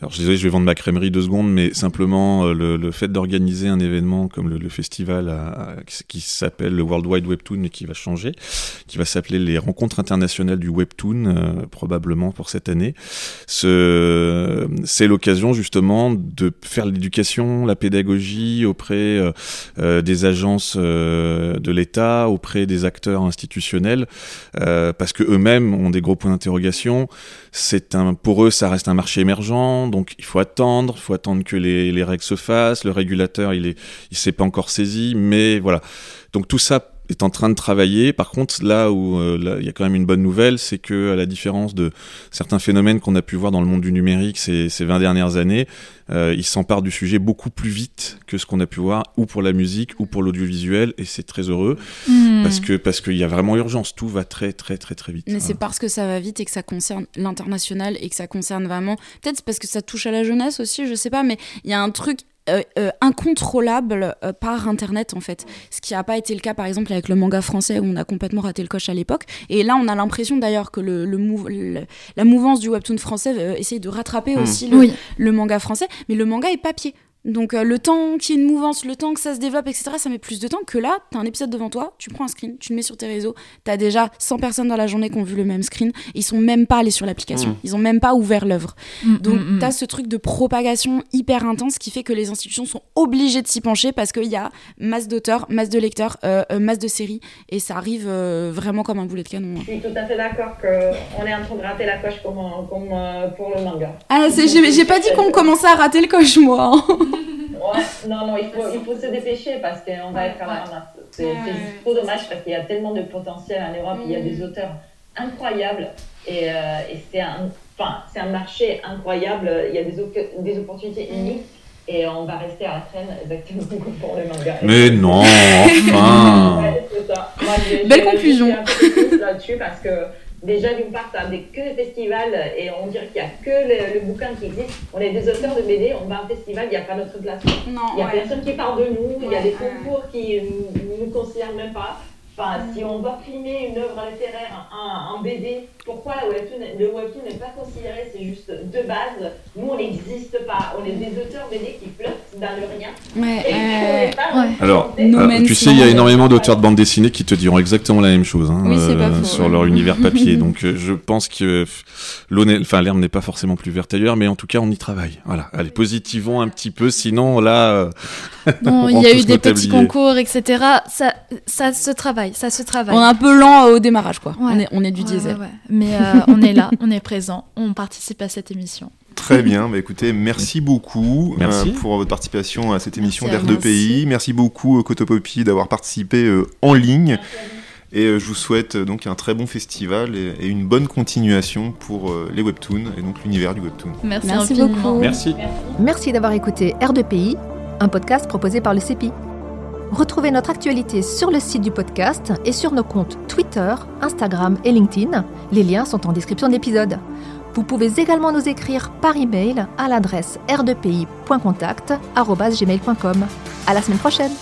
alors je suis désolé, je vais vendre ma crèmerie deux secondes, mais simplement euh, le, le fait d'organiser un événement comme le, le festival à- à- qui s'appelle le World Wide Webtoon, mais qui va changer, qui va s'appeler les Rencontres internationales du Webtoon, euh, probablement pour cette année. Ce... C'est l'occasion justement de faire l'éducation, la pédagogie auprès euh, euh, des agences euh, de l'État, auprès des acteurs institutionnels, parce que eux-mêmes ont des gros points d'interrogation. C'est un, pour eux, ça reste un marché émergent, donc il faut attendre, il faut attendre que les, les règles se fassent. Le régulateur, il est, il s'est pas encore saisi, mais voilà. Donc tout ça est en train de travailler. Par contre, là où euh, il y a quand même une bonne nouvelle, c'est que à la différence de certains phénomènes qu'on a pu voir dans le monde du numérique ces, ces 20 dernières années, euh, ils s'emparent du sujet beaucoup plus vite que ce qu'on a pu voir, ou pour la musique, ou pour l'audiovisuel, et c'est très heureux Hmm. parce que parce qu'il y a vraiment urgence. Tout va très très très très vite. Mais c'est parce que ça va vite et que ça concerne l'international et que ça concerne vraiment. Peut-être parce que ça touche à la jeunesse aussi, je sais pas, mais il y a un truc. Euh, euh, incontrôlable euh, par internet en fait ce qui n'a pas été le cas par exemple avec le manga français où on a complètement raté le coche à l'époque et là on a l'impression d'ailleurs que le, le mou- le- la mouvance du webtoon français euh, essaye de rattraper Hmm. aussi le, Oui. le manga français, mais le manga est papier. Donc euh, le temps qu'il y ait une mouvance, le temps que ça se développe, etc., ça met plus de temps que là, t'as un épisode devant toi, tu prends un screen, tu le mets sur tes réseaux, t'as déjà 100 personnes dans la journée qui ont vu le même screen, ils sont même pas allés sur l'application, Mm. ils ont même pas ouvert l'œuvre. Mm, Donc mm, mm. t'as ce truc de propagation hyper intense qui fait que les institutions sont obligées de s'y pencher parce qu'il y a masse d'auteurs, masse de lecteurs, euh, euh, masse de séries, et ça arrive euh, vraiment comme un boulet de canon. hein. Je suis tout à fait d'accord qu'on est en train de rater la coche comme, comme euh, pour le manga. Ah, c'est- j'ai j'ai pas dit qu'on commençait à rater le coche, moi. hein. Ouais, non, non, il faut, il faut se dépêcher parce qu'on va être à la ramasse. C'est Ouais, c'est ouais. trop dommage parce qu'il y a tellement de potentiel en Europe, il y a des auteurs incroyables et, euh, et c'est un, enfin, c'est un marché incroyable, il y a des, des opportunités uniques et on va rester à la traîne exactement comme [LAUGHS] pour le manga. Mais non, [LAUGHS] enfin. Ouais, c'est ça. Moi, j'ai- Belle conclusion. Je suis un peu pessimiste là-dessus parce que déjà, d'une part, t'as des, que des festivals et on dirait qu'il n'y a que le, le bouquin qui existe. On est des auteurs de BD, on va à un festival, il n'y a pas notre place. Il n'y a ouais. personne qui parle de nous, il y a des ouais. concours qui ne nous considèrent même pas. Enfin, si on va primer une œuvre littéraire, un, un BD, pourquoi le webtoon, le webtoon n'est pas considéré C'est juste de base? Nous, on n'existe pas. On est des auteurs BD qui flottent dans le rien. Ouais, Et euh, pas ouais. Alors. No euh, tu sais, il y a énormément d'auteurs de bande dessinée qui te diront exactement la même chose hein, Oui, faux, sur ouais. leur univers papier. [LAUGHS] Donc, euh, je pense que enfin, l'herbe n'est pas forcément plus verte ailleurs, mais en tout cas, on y travaille. Voilà. Allez, positivons un petit peu, sinon là, euh, [LAUGHS] Bon, il y a eu des petits concours, etc. Ça, ça se travaille, ça se travaille. on est un peu lent euh, au démarrage, quoi. Ouais. On, est, on est du Ouais, diesel. ouais, ouais. Mais euh, on est là, on est présent, on participe à cette émission. Très bien, bah écoutez, merci beaucoup Merci. euh, pour votre participation à cette émission d'Air de Pays. Merci beaucoup Cotopopi d'avoir participé euh, en ligne. Et je vous souhaite donc un très bon festival et, et une bonne continuation pour les webtoons et donc l'univers du webtoon. Merci, beaucoup. merci. Merci d'avoir écouté R2PI, un podcast proposé par le CEPI. Retrouvez notre actualité sur le site du podcast et sur nos comptes Twitter, Instagram et LinkedIn. Les liens sont en description de l'épisode. Vous pouvez également nous écrire par email à l'adresse r2pi.contact@gmail.com. À la semaine prochaine.